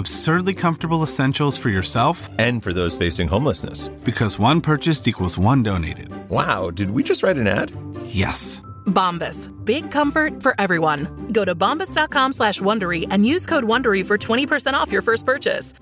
Absurdly comfortable essentials for yourself and for those facing homelessness. Because one purchased equals one donated. Wow, did we just write an ad? Yes. Bombas. Big comfort for everyone. Go to bombas.com slash Wondery and use code Wondery for 20% off your first purchase.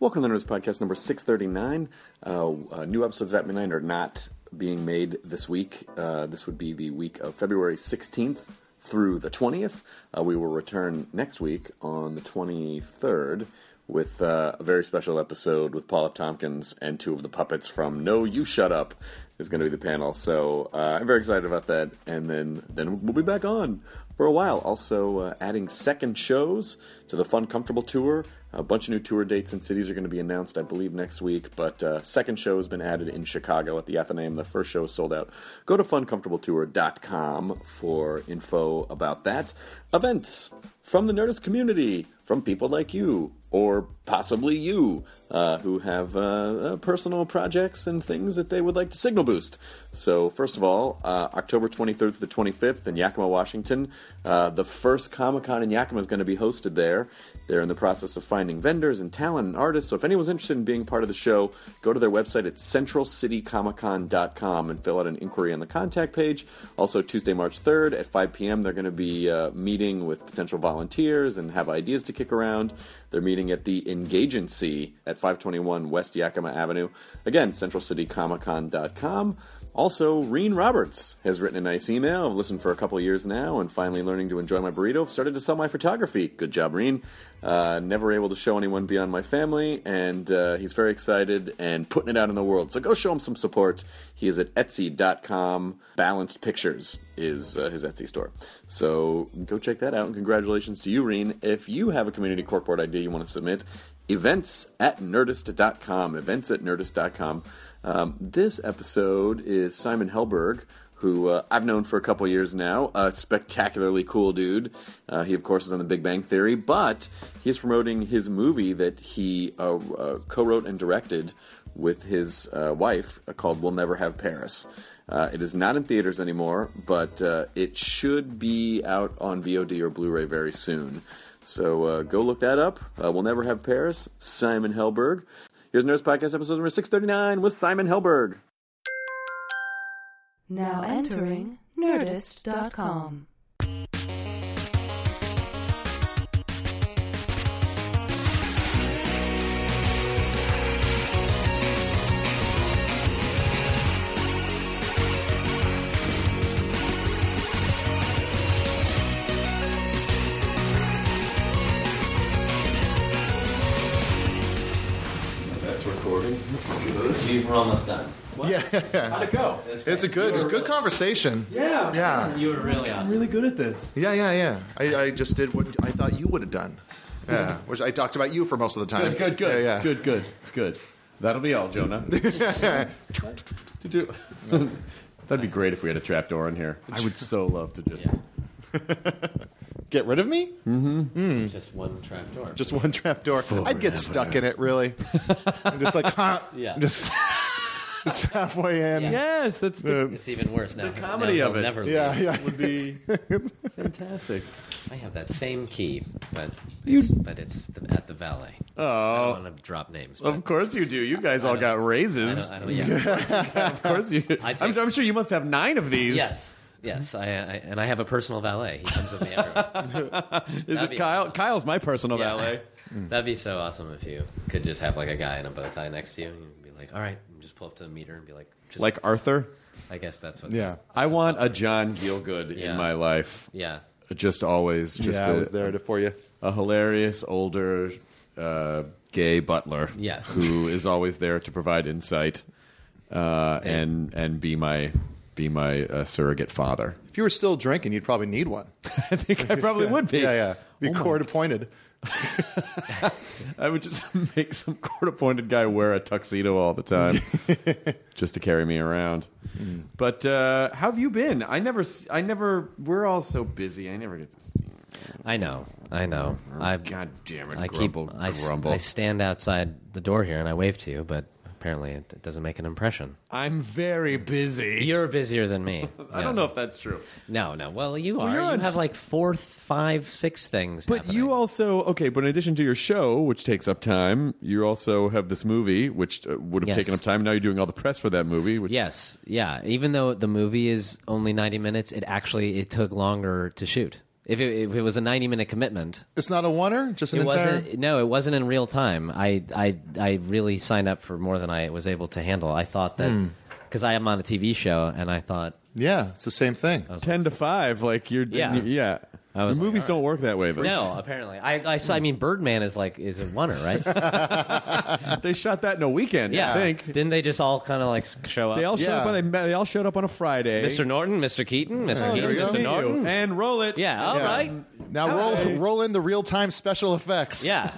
Welcome to the Nerds Podcast number 639. Uh, uh, new episodes of At Midnight are not being made this week. Uh, this would be the week of February 16th through the 20th. Uh, we will return next week on the 23rd with uh, a very special episode with Paul F. Tompkins and two of the puppets from No You Shut Up is going to be the panel. So uh, I'm very excited about that. And then, then we'll be back on for a while. Also, uh, adding second shows to the Fun Comfortable Tour. A bunch of new tour dates and cities are going to be announced, I believe, next week. But uh, second show has been added in Chicago at the Athenaeum. The first show is sold out. Go to funcomfortabletour.com for info about that. Events from the Nerdist community, from people like you, or possibly you, uh, who have uh, uh, personal projects and things that they would like to signal boost. So, first of all, uh, October 23rd to the 25th in Yakima, Washington, uh, the first Comic Con in Yakima is going to be hosted there. They're in the process of finding vendors and talent and artists. So, if anyone's interested in being part of the show, go to their website at centralcitycomiccon.com and fill out an inquiry on the contact page. Also, Tuesday, March 3rd at 5 p.m., they're going to be uh, meeting with potential volunteers and have ideas to kick around. They're meeting at the Engagency at 521 West Yakima Avenue. Again, centralcitycomiccon.com. Also, Reen Roberts has written a nice email. I've listened for a couple years now and finally learning to enjoy my burrito. I've started to sell my photography. Good job, Reen. Uh, never able to show anyone beyond my family, and uh, he's very excited and putting it out in the world. So go show him some support. He is at Etsy.com. Balanced Pictures is uh, his Etsy store. So go check that out, and congratulations to you, Reen. If you have a community corkboard idea you want to submit, events at nerdist.com. Events at nerdist.com. Um, this episode is Simon Helberg, who uh, I've known for a couple years now. A spectacularly cool dude. Uh, he, of course, is on The Big Bang Theory, but he's promoting his movie that he uh, uh co wrote and directed with his uh, wife uh, called We'll Never Have Paris. it is not in theaters anymore, but it should be out on VOD or Blu ray very soon. So uh, go look that up. Uh, we'll Never Have Paris, Simon Helberg. Here's Nerdist Podcast episode number 639 with Simon Helberg. Now entering Nerdist.com. done. Yeah. How'd it go? It's a good, it's a good conversation. Yeah. Yeah. You were really I'm awesome. really good at this. Yeah, yeah, yeah. I, I just did what I thought you would have done. Yeah. Which I talked about you for most of the time. Good, good, good. Yeah, yeah. Good, good, good. That'll be all, Jonah. Do- That'd be great if we had a trapdoor in here. I would so love to just. Get rid of me? Mm-hmm. Just one trap door. Just one trap door. I'd get stuck in it, really. I'm just like, huh? Yeah. Just, just halfway in. Yeah. Yes, that's the, Uh, it's even worse now. the comedy now of he'll it. Never yeah, leave. yeah. would be fantastic. I have that same key, but it's, but it's the, at the valet. I Oh, don't want to drop names. But of course you do. You guys all got I raises. don't, I don't, yeah. Of course you. I I'm, I'm sure you must have nine of these. yes. Yes, I, I and I have a personal valet. He comes with me everywhere. Is That'd it be Kyle? awesome. Kyle's my personal Yeah. valet. That'd be so awesome if you could just have like a guy in a bow tie next to you and you'd be like, "All right, just just pull up to the meter and be like, just, Like Arthur. I guess that's what. Yeah. I want a John Gielgud Yeah. in my life. Yeah. Just always, just yeah, I a, was there to, for you. a hilarious older uh, gay butler. Yes. who is always there to provide insight uh, and and be my be my uh, surrogate father. If you were still drinking, you'd probably need one. I think I probably would be. Yeah, yeah. Be Oh my court appointed. I would just make some court appointed guy wear a tuxedo all the time just to carry me around. But uh, how have you been? I never, s- I never. We're all so busy. I never get to see. You. I know. I know. I God damn it! I keep grumble, I, s- grumble. I stand outside the door here and I wave to you, but apparently it, doesn't make an impression. I'm very busy. You're busier than me. I don't know if that's true. No, no. Well, you are. you're you on have s- like four, five, six things. But happening. you also okay. But in addition to your show, which takes up time, you also have this movie, which uh, would have Yes. taken up time. Now you're doing all the press for that movie. Which, Yes, yeah. Even though the movie is only ninety minutes, it actually it took longer to shoot. If it, if it was a ninety minute commitment, It's not a oneer, just an it entire. wasn't. No, it wasn't in real time. I I I really signed up for more than I was able to handle. I thought that Hmm. because I am on a TV show, and I thought Yeah, it's the same thing. ten to five. Like you're, Yeah. yeah. I was the like, movies all don't work that way. Though. no. Apparently, I I, saw, I mean, Birdman is like is a winner, right? they shot that in a weekend. yeah. I think Didn't they just all kind of like show up? they all showed Yeah. up. On, they, met- they all showed up on a Friday. Mr. Norton, Mr. Keaton, Mr. Oh, Keaton, we go. Mr. See you. Norton. and roll it. Yeah. All Yeah. right. Now roll roll in the real time special effects. Yeah.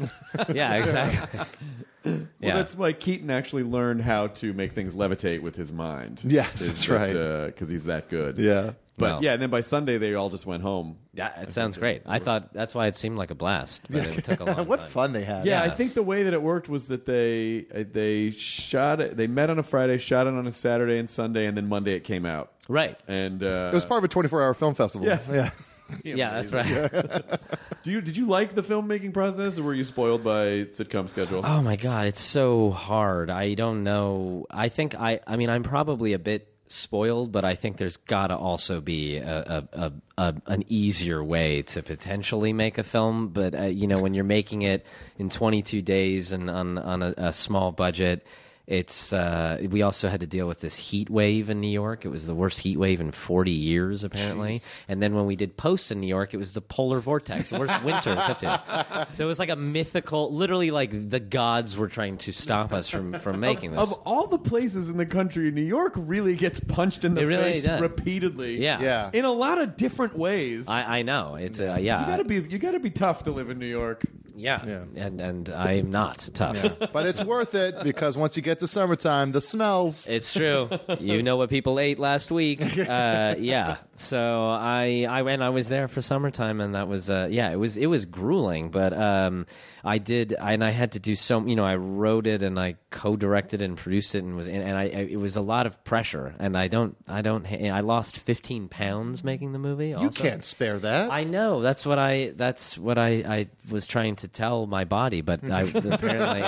Yeah. Exactly. Well, yeah. that's why Keaton actually learned how to make things levitate with his mind. Yes, that's that, uh, right. Because he's that good. Yeah. But Well. yeah, and then by Sunday they all just went home. Yeah, it sounds great. I thought that's why it seemed like a blast, but it took a long what time. fun they had. Yeah, I think the way that it worked was that they uh, they shot it. They met on a Friday, shot it on a Saturday and Sunday, and then Monday it came out. Right. And uh, It was part of a 24 hour film festival. Yeah. yeah. Yeah, that's right. Do you did you like the filmmaking process, or were you spoiled by sitcom schedule? Oh my god, it's so hard. I don't know. I think I. I mean, I'm probably a bit spoiled, but I think there's got to also be a, a, a, an easier way to potentially make a film. But uh, you know, when you're making it in 22 days and on on a small budget. It's uh, we also had to deal with this heat wave in New York. It was the worst heat wave in 40 years, apparently. And then when we did posts in New York, it was the polar vortex, the worst winter in 50. So it was like a mythical, literally like the gods were trying to stop us from, from making this. Of all the places in the country, New York really gets punched in the really face does. repeatedly. Yeah. Yeah. in a lot of different ways. I, I know it's uh, yeah, you gotta be you gotta be tough to live in New York. Yeah, Yeah. and and I'm not tough. But it's worth it because once you get to summertime, the smells. It's true. You know what people ate last week. Uh, yeah. So I I went. I was there for summertime, and that was uh, yeah. It was it was grueling, but um, I did and I had to do so. You know, I wrote it and I co-directed and produced it, and was and I, I it was a lot of pressure. And I don't I don't I lost 15 pounds making the movie. You can't spare that. I know that's what I that's what I, I was trying to tell my body, but I, apparently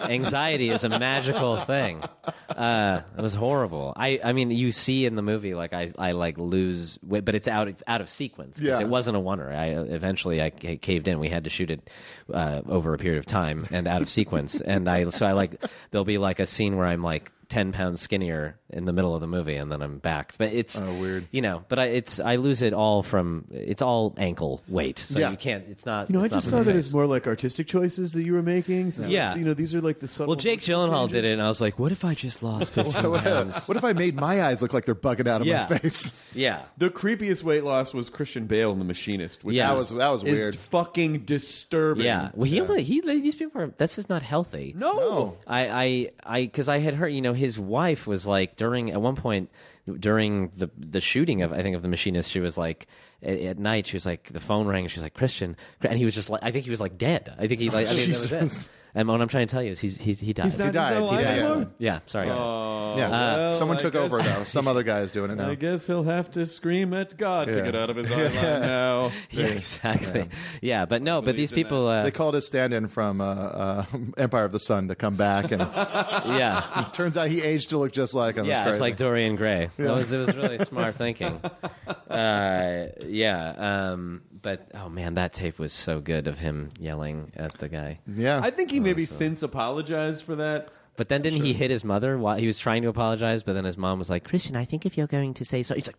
anxiety is a magical thing. Uh, it was horrible. I, I mean, you see in the movie like I, I like lose weight, but it's out of, out of sequence. 'cause Yeah. it wasn't a wonder. I eventually I ca- caved in. We had to shoot it uh, over a period of time and out of sequence. And I so I like there'll be like a scene where I'm like. 10 pounds skinnier in the middle of the movie and then I'm back. But it's Oh, weird. You know, but I, it's I lose it all from it's all ankle weight. So Yeah. you can't it's not You know, I it's not just from thought the that face. it's more like artistic choices that you were making. So, Yeah. you know, these are like the subtle. Well, Jake emotional Gyllenhaal changes. did it, and I was like, "What if I just lost 15 pounds?" what if I made my eyes look like they're bugging out of Yeah. my face? Yeah, The creepiest weight loss was Christian Bale in The Machinist. Which Yeah. That is- was that was is weird. fucking disturbing. yeah. Well, he, he these people are that's just not healthy. No. No. I, I, I, because I had heard, you know, his wife was like during at one point during the the shooting of I think of the machinist, she was like at, at night she was like the phone rang, she was like Christian, and he was just like I think he was like dead. I think he like I think that was it. And what I'm trying to tell you is he's he's he died. He's not, He died. He's not He alive died. anymore? yeah, sorry guys. yeah, well, someone I took guess- over though. Some other guy is doing it now. I guess he'll have to scream at God to Yeah. get out of his eye line now. yeah, exactly. Yeah. but no, but these people, uh, They called his stand-in from uh, uh, Empire of the Sun to come back, and yeah, turns out he aged to look just like him. yeah, it's crazy. like Dorian Gray. It was it was really smart thinking. Uh, yeah, um, but oh man, that tape was so good of him yelling at the guy. yeah. I think he oh, maybe since apologized for that. But then didn't he hit his mother while he was trying to apologize? But then his mom was like, "Christian, I think if you're going to say so," he's like,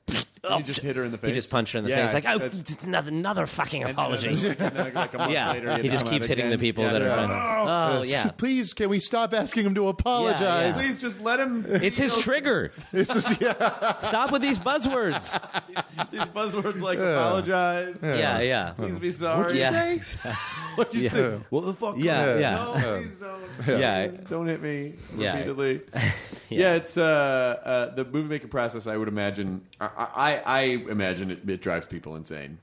He just oh, hit her in the face. He just punched her in the Yeah, face. Like, oh, it's another, another fucking apology. And then, like a month yeah, later, he just keeps hitting again. the people Yeah, that are. yeah. trying- Oh, oh yeah, Please, can we stop asking him to apologize? Please just let him. it's his trigger. It's just, yeah. Stop with these buzzwords. These buzzwords like apologize. Yeah, yeah. Please be sorry. Yeah. What'd you Yeah. say? What the fuck? Yeah, yeah. No, please don't. Yeah. Don't hit me Yeah. repeatedly. yeah. it's uh, uh, the movie making process. I would imagine. I, I, I imagine it, it drives people insane.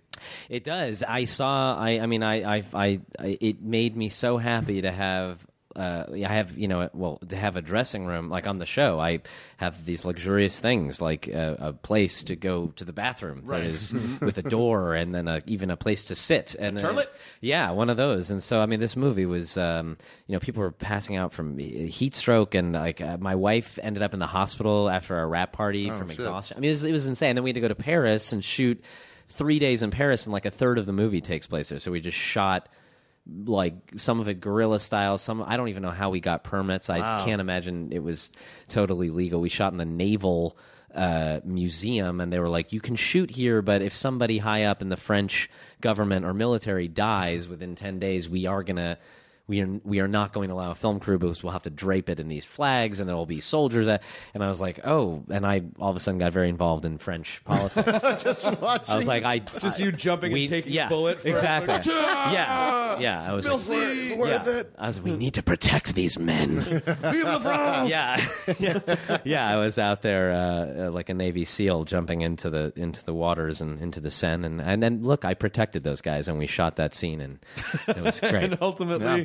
It does. I saw. I. I mean. I. I. I it made me so happy to have. Uh, I have, you know, well, to have a dressing room like on the show. I have these luxurious things, like a, a place to go to the bathroom that is with a door, and then a, even a place to sit. And uh, toilet? yeah, one of those. And so, I mean, this movie was, um, you know, people were passing out from heat stroke, and like uh, my wife ended up in the hospital after a rap party from shit. exhaustion. I mean, it was, it was insane. Then we had to go to Paris and shoot three days in Paris, and like a third of the movie takes place there. So we just shot like some of it guerrilla style. Some I don't even know how we got permits. I can't imagine it was totally legal. We shot in the naval uh, museum, and they were like, "You can shoot here, but if somebody high up in the French government or military dies within ten days, we are gonna." We are, we are not going to allow a film crew because we'll have to drape it in these flags and there will be soldiers. At, and I was like, oh, and I all of a sudden got very involved in French politics. just watching. I was like, I Just you jumping we, and taking yeah, a bullet. For exactly. yeah, yeah. I was like, Merci! yeah. I was. We need to protect these men. Vive la France! yeah, yeah, yeah. I was out there uh, uh, like a Navy SEAL, jumping into the into the waters and into the Seine, and and then look, I protected those guys, and we shot that scene, and it was great. And ultimately, Yeah.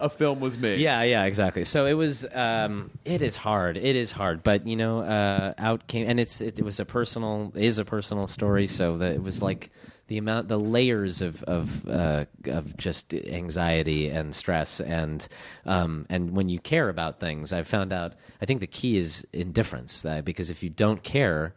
A film was made. Yeah, yeah, exactly. So it was. Um, it is hard. It is hard, but you know, uh, out came, and it's it, it was a personal is a personal story. So that it was like the amount, the layers of of uh, of just anxiety and stress, and um, and when you care about things, I found out. I think the key is indifference, uh, because if you don't care.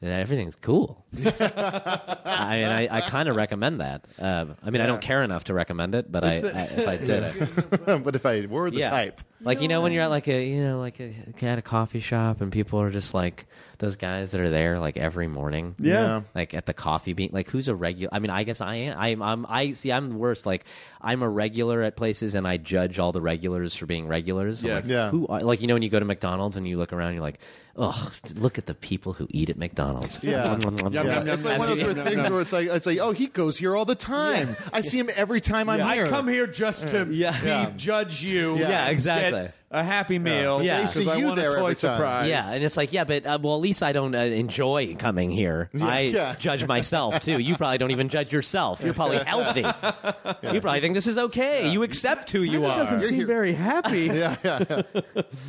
Then Everything's cool. I mean, I, I kind of recommend that. Uh, I mean, I don't care enough to recommend it, but I, I, if I did it, but if I were the yeah. type, Like you know when you're at like a you know like a at a coffee shop and people are just like those guys that are there like every morning. Yeah. Like at the coffee bean like who's a regular I mean I guess I am I'm, I'm I see I'm the worst like I'm a regular at places and I judge all the regulars for being regulars. I'm Yes. Like, Yeah. Who are, like you know when you go to McDonald's and you look around you're like, "Oh, look at the people who eat at McDonald's." Yeah. Yum, yeah, it's like one of yum, those yum, things yum. where it's like it's like oh he goes here all the time. I see him every time I'm here. I here. come here just to Yeah. be, Yeah. judge you. Yeah. Yeah, exactly. Get a happy meal. Yeah. They because see I you want there a toy every time. surprise. Yeah, and it's like, yeah, but uh, well, at least I don't uh, enjoy coming here. I yeah. judge myself too. You probably don't even judge yourself. You're probably healthy. You probably think this is okay. You accept who you are. He doesn't seem very happy. yeah, yeah,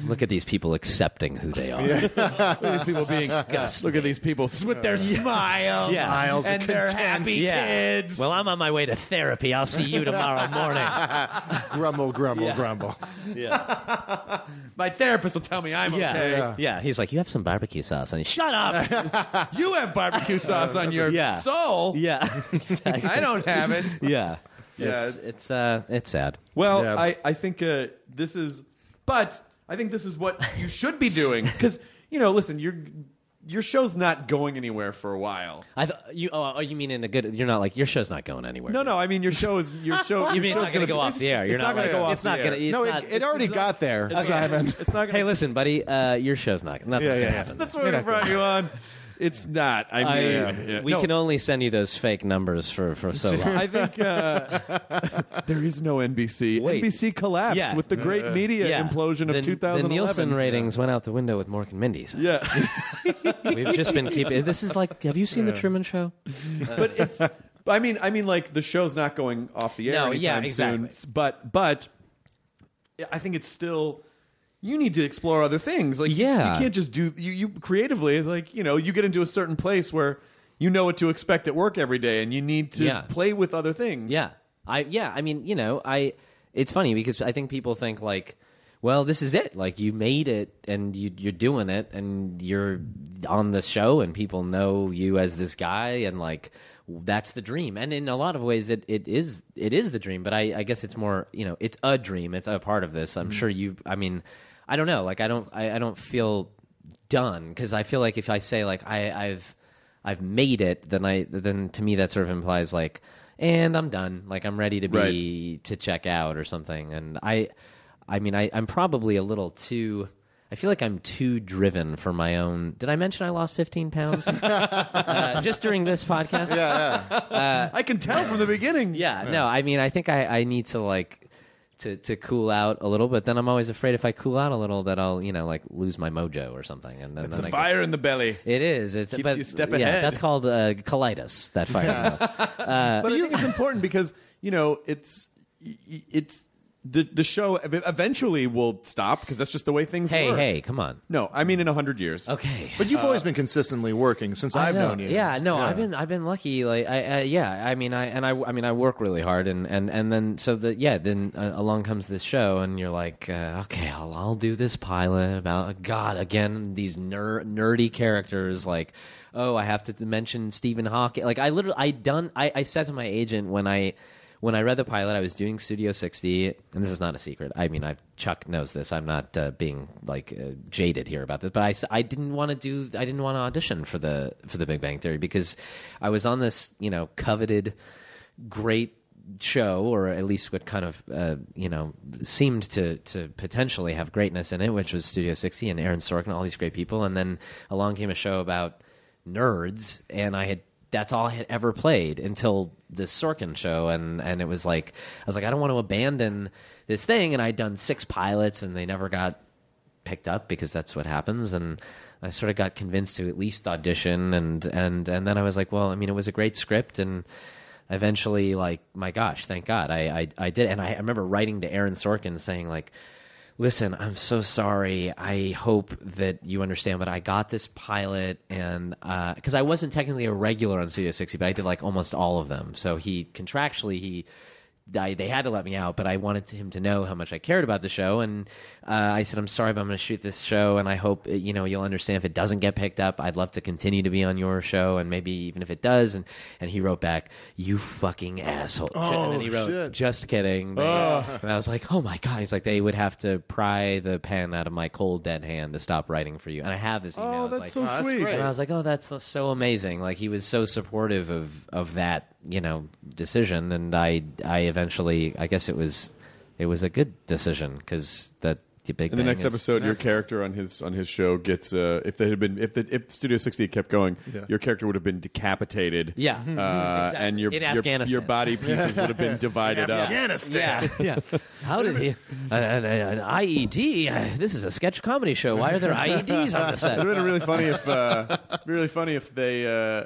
Look at these people accepting who they are. Look at these people being. Look at these people with their smiles. Yeah. Smiles and their content. happy Yeah. kids. Well, I'm on my way to therapy. I'll see you tomorrow morning. Grumble, grumble, grumble, Yeah. Grumble. My therapist will tell me I'm Yeah. okay. yeah, He's like, you have some barbecue sauce on you. Shut up. You have barbecue sauce on your Yeah. soul. yeah, exactly. I don't have it. Yeah, Yeah, It's, it's- it's uh, it's sad. Well, Yeah. I, I think uh, this is, but I think this is what you should be doing because you know, listen, your your show's not going anywhere for a while. I th- you oh, oh you mean in a good? You're not like your show's not going anywhere. No, no, I mean your show is your show. You mean it's not show's going to go be- off the air? You're it's not, not gonna go off It's not the going air. to. No, not, it, it already got there, Simon. It's not. Hey, Gonna, listen, buddy. Uh, your show's not. Nothing's Yeah, going to yeah, happen. that's why we brought you on. It's not. I I, mean, yeah. we No, can only send you those fake numbers for, for so long. I think uh, there is no NBC. Wait. NBC collapsed Yeah. with the great media yeah. implosion of the, 2011. The Nielsen ratings went out the window with Mork and Mindy's. Yeah, We've just been keeping. This is like. Have you seen the Truman Show? but it's. I mean, I mean, like the show's not going off the air No, anytime yeah, exactly. soon. But, but I think it's still. You need to explore other things. Like, Yeah. you can't just do you. You creatively, like you know, you get into a certain place where you know what to expect at work every day, and you need to Yeah. play with other things. Yeah, I yeah. I mean, you know, I. It's funny because I think people think like, well, this is it. Like you made it, and you, you're doing it, and you're on the show, and people know you as this guy, and like that's the dream. And in a lot of ways, it, it is it is the dream. But I, I guess it's more, you know, it's a dream. It's a part of this. I'm mm-hmm. sure you. I mean. I don't know. Like I don't I, I don't feel done because I feel like if I say like I, I've I've made it, then I then to me that sort of implies like and I'm done. Like I'm ready to be to check out or something. And I I mean I, I'm probably a little too I feel like I'm too driven for my own. Did I mention I lost 15 pounds uh, just during this podcast? Yeah, yeah. I can tell from the beginning. Yeah, no, I mean, I think I, I need to like to to cool out a little, but then I'm always afraid if I cool out a little that I'll you know like lose my mojo or something, and then, It's then the I fire in the belly. It is. It's Keeps but, you step yeah, ahead. that's called uh, colitis. That fire. but I think it's important because you know it's it's the the show eventually will stop because that's just the way things hey, work. hey, come on. No, I mean in a hundred years. Okay. But you've always been consistently working since I I've know. known you. Yeah, no, I've been I've been lucky. Like, I, uh, yeah, I mean, I and I, I mean, I work really hard, and and and then so the yeah, then uh, along comes this show, and you're like, uh, okay, I'll I'll do this pilot about God again, these ner- nerdy characters, like. Oh, I have to mention Stephen Hawking. Like I literally, I done. I, I said to my agent when I when I read the pilot, I was doing Studio 60, and this is not a secret. I mean, I've, Chuck knows this. I'm not uh, being like uh, jaded here about this, but I, I didn't want to do. I didn't want to audition for the for the Big Bang Theory because I was on this you know coveted great show, or at least what kind of uh, you know seemed to to potentially have greatness in it, which was Studio 60 and Aaron Sorkin, and all these great people, and then along came a show about nerds, and I had that's all I had ever played until this Sorkin show, and and it was like I was like I don't want to abandon this thing, and I'd done six pilots, and they never got picked up because that's what happens, and I sort of got convinced to at least audition, and and and then I was like, well, I mean, it was a great script, and eventually, like, my gosh, thank God, I I, I did, and I, I remember writing to Aaron Sorkin saying like listen, I'm so sorry. I hope that you understand, but I got this pilot, and uh, because I wasn't technically a regular on Studio 60, but I did like almost all of them. So he contractually he. I, they had to let me out, but I wanted him to know how much I cared about the show, and uh, I said, "I'm sorry, but I'm going to shoot this show, and I hope uh, you know you'll understand if it doesn't get picked up. I'd love to continue to be on your show, and maybe even if it does." And and he wrote back, "You fucking asshole," and then he wrote, shit. "Just kidding." They- And I was like, "Oh my god!" He's like, "They would have to pry the pen out of my cold dead hand to stop writing for you." And I have this email. Oh, that's like, so that's sweet. great. and I was like, "Oh, that's so amazing!" Like he was so supportive of of that, you know, decision. And I, I eventually, I guess it was, it was a good decision because that the Big In the next is- episode, your character on his on his show gets uh, if they had been if the, if Studio 60 had kept going, Yeah. your character would have been decapitated. Yeah. uh, Exactly. and your In your, Afghanistan. your body pieces would have been divided up. Afghanistan. Yeah, yeah. How did he? Uh, an, an IED. Uh, this is a sketch comedy show. Why are there IEDs on the set? It would have been really funny if uh, really funny if they uh,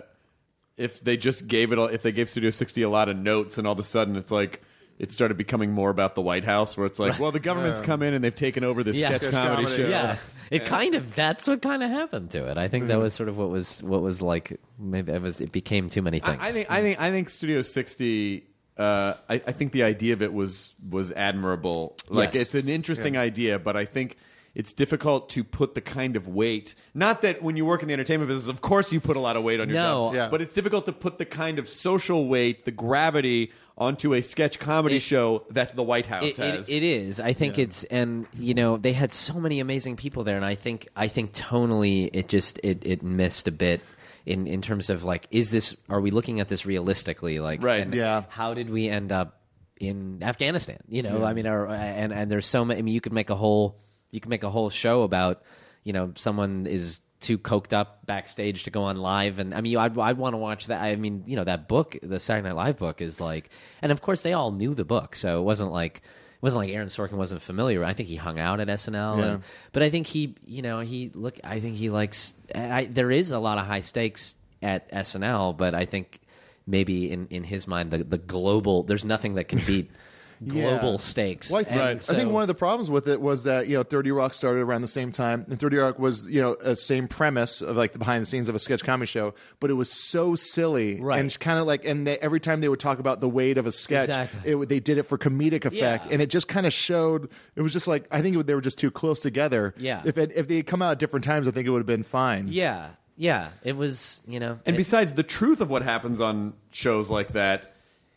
if they just gave it all, if they gave Studio 60 a lot of notes and all of a sudden it's like it started becoming more about the White House where it's like, well, the government's come in and they've taken over this Yeah. sketch Sketch comedy, comedy, show. yeah it kind of that's what kind of happened to it i think that was sort of what was what was like maybe it was it became too many things I, I think I think I think Studio 60. Uh, I, I think the idea of it was was admirable. Like Yes. it's an interesting idea, but I think it's difficult to put the kind of weight. Not that when you work in the entertainment business, of course you put a lot of weight on your No. job. Yeah. But it's difficult to put the kind of social weight, the gravity, onto a sketch comedy It- show that the White House it, has. it, it is. I think it's, and you know, they had so many amazing people there, and I think, I think tonally, it just it it missed a bit in in terms of like, is this? Are we looking at this realistically? Like, Right. and Yeah. How did we end up in Afghanistan? You know, I mean, or, and and there's so many. I mean, you could make a whole you can make a whole show about you know someone is too coked up backstage to go on live. And i mean i'd, I'd want to watch that. I mean you know that book the saturday night live book is like and of course they all knew the book. So it wasn't like it wasn't like aaron sorkin wasn't familiar. I think he hung out at snl Yeah. and, but i think he you know he look i think he likes I, there is a lot of high stakes at snl but i think maybe in, in his mind the, the global there's nothing that can beat global Yeah. stakes Well, I, think, And I think one of the problems with it was that you know 30 Rock started around the same time, and 30 Rock was you know a same premise of like the behind the scenes of a sketch comedy show, but it was so silly Right. and kind of like, and they, every time they would talk about the weight of a sketch, Exactly. it, they did it for comedic effect, Yeah. and it just kind of showed. It was just like I think it, they were just too close together. Yeah. If it, if they had come out at different times, I think it would have been fine. Yeah, yeah. It was, you know. And it- besides, the truth of what happens on shows like that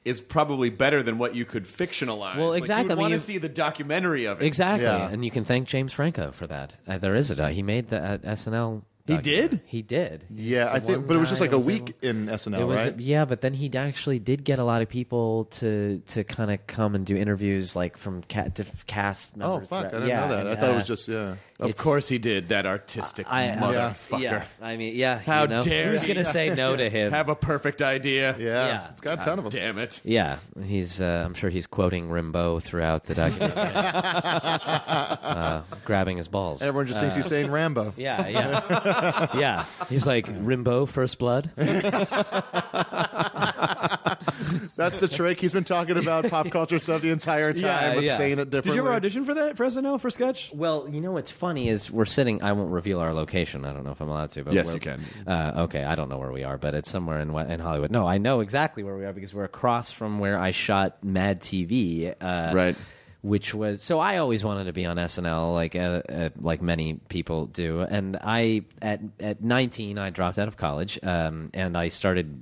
is probably better than what you could fictionalize. Well, Like, exactly. I you mean, want to see the documentary of it. Exactly, Yeah. and you can thank James Franco for that. Uh, there is a doc- he made the uh, SNL. He did? He did. Yeah, I think, but it was just like a week able- in SNL, It was, right? Yeah, but then he actually did get a lot of people to to kind of come and do interviews, like from ca- to cast members. Oh members. fuck! I didn't yeah, know that. I and, thought it uh, was just yeah. Of It's- course he did. That artistic I, I- motherfucker. Yeah, I mean, yeah. How you know, dare Who's gonna say no to him? Have a perfect idea. Yeah, Yeah. it's got a ton of them. Damn it. yeah, he's. Uh, I'm sure he's quoting Rimbaud throughout the documentary, uh, grabbing his balls. Everyone just thinks he's saying Rambo. Yeah, yeah, yeah. He's like Rimbaud, First Blood. That's the trick. He's been talking about pop culture stuff the entire time, Yeah, but yeah. saying it differently. Did you ever audition for that for SNL for sketch? Well, you know what's funny is we're sitting. I won't reveal our location. I don't know if I'm allowed to. But Yes, you can. Uh, okay, I don't know where we are, but it's somewhere in in Hollywood. No, I know exactly where we are because we're across from where I shot Mad TV. Uh, Right. Which was so I always wanted to be on SNL, like uh, uh, like many people do. And I at at 19, I dropped out of college, um, and I started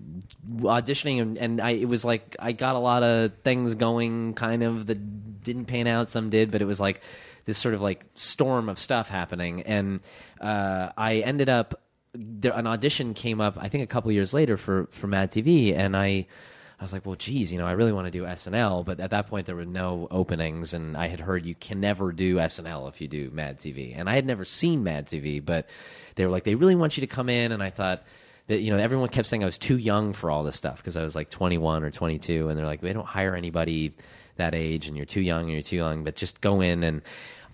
auditioning, and, and I it was like I got a lot of things going, kind of that didn't pan out. Some did, but it was like this sort of like storm of stuff happening, and uh, I ended up an audition came up. I think a couple years later for for Mad TV, and I. I was like, well, geez, you know, I really want to do SNL, but at that point there were no openings, and I had heard you can never do SNL if you do Mad TV, and I had never seen Mad TV, but they were like, they really want you to come in, and I thought that you know everyone kept saying I was too young for all this stuff because I was like 21 or 22, and they're like, they don't hire anybody that age, and you're too young, and you're too young, but just go in and.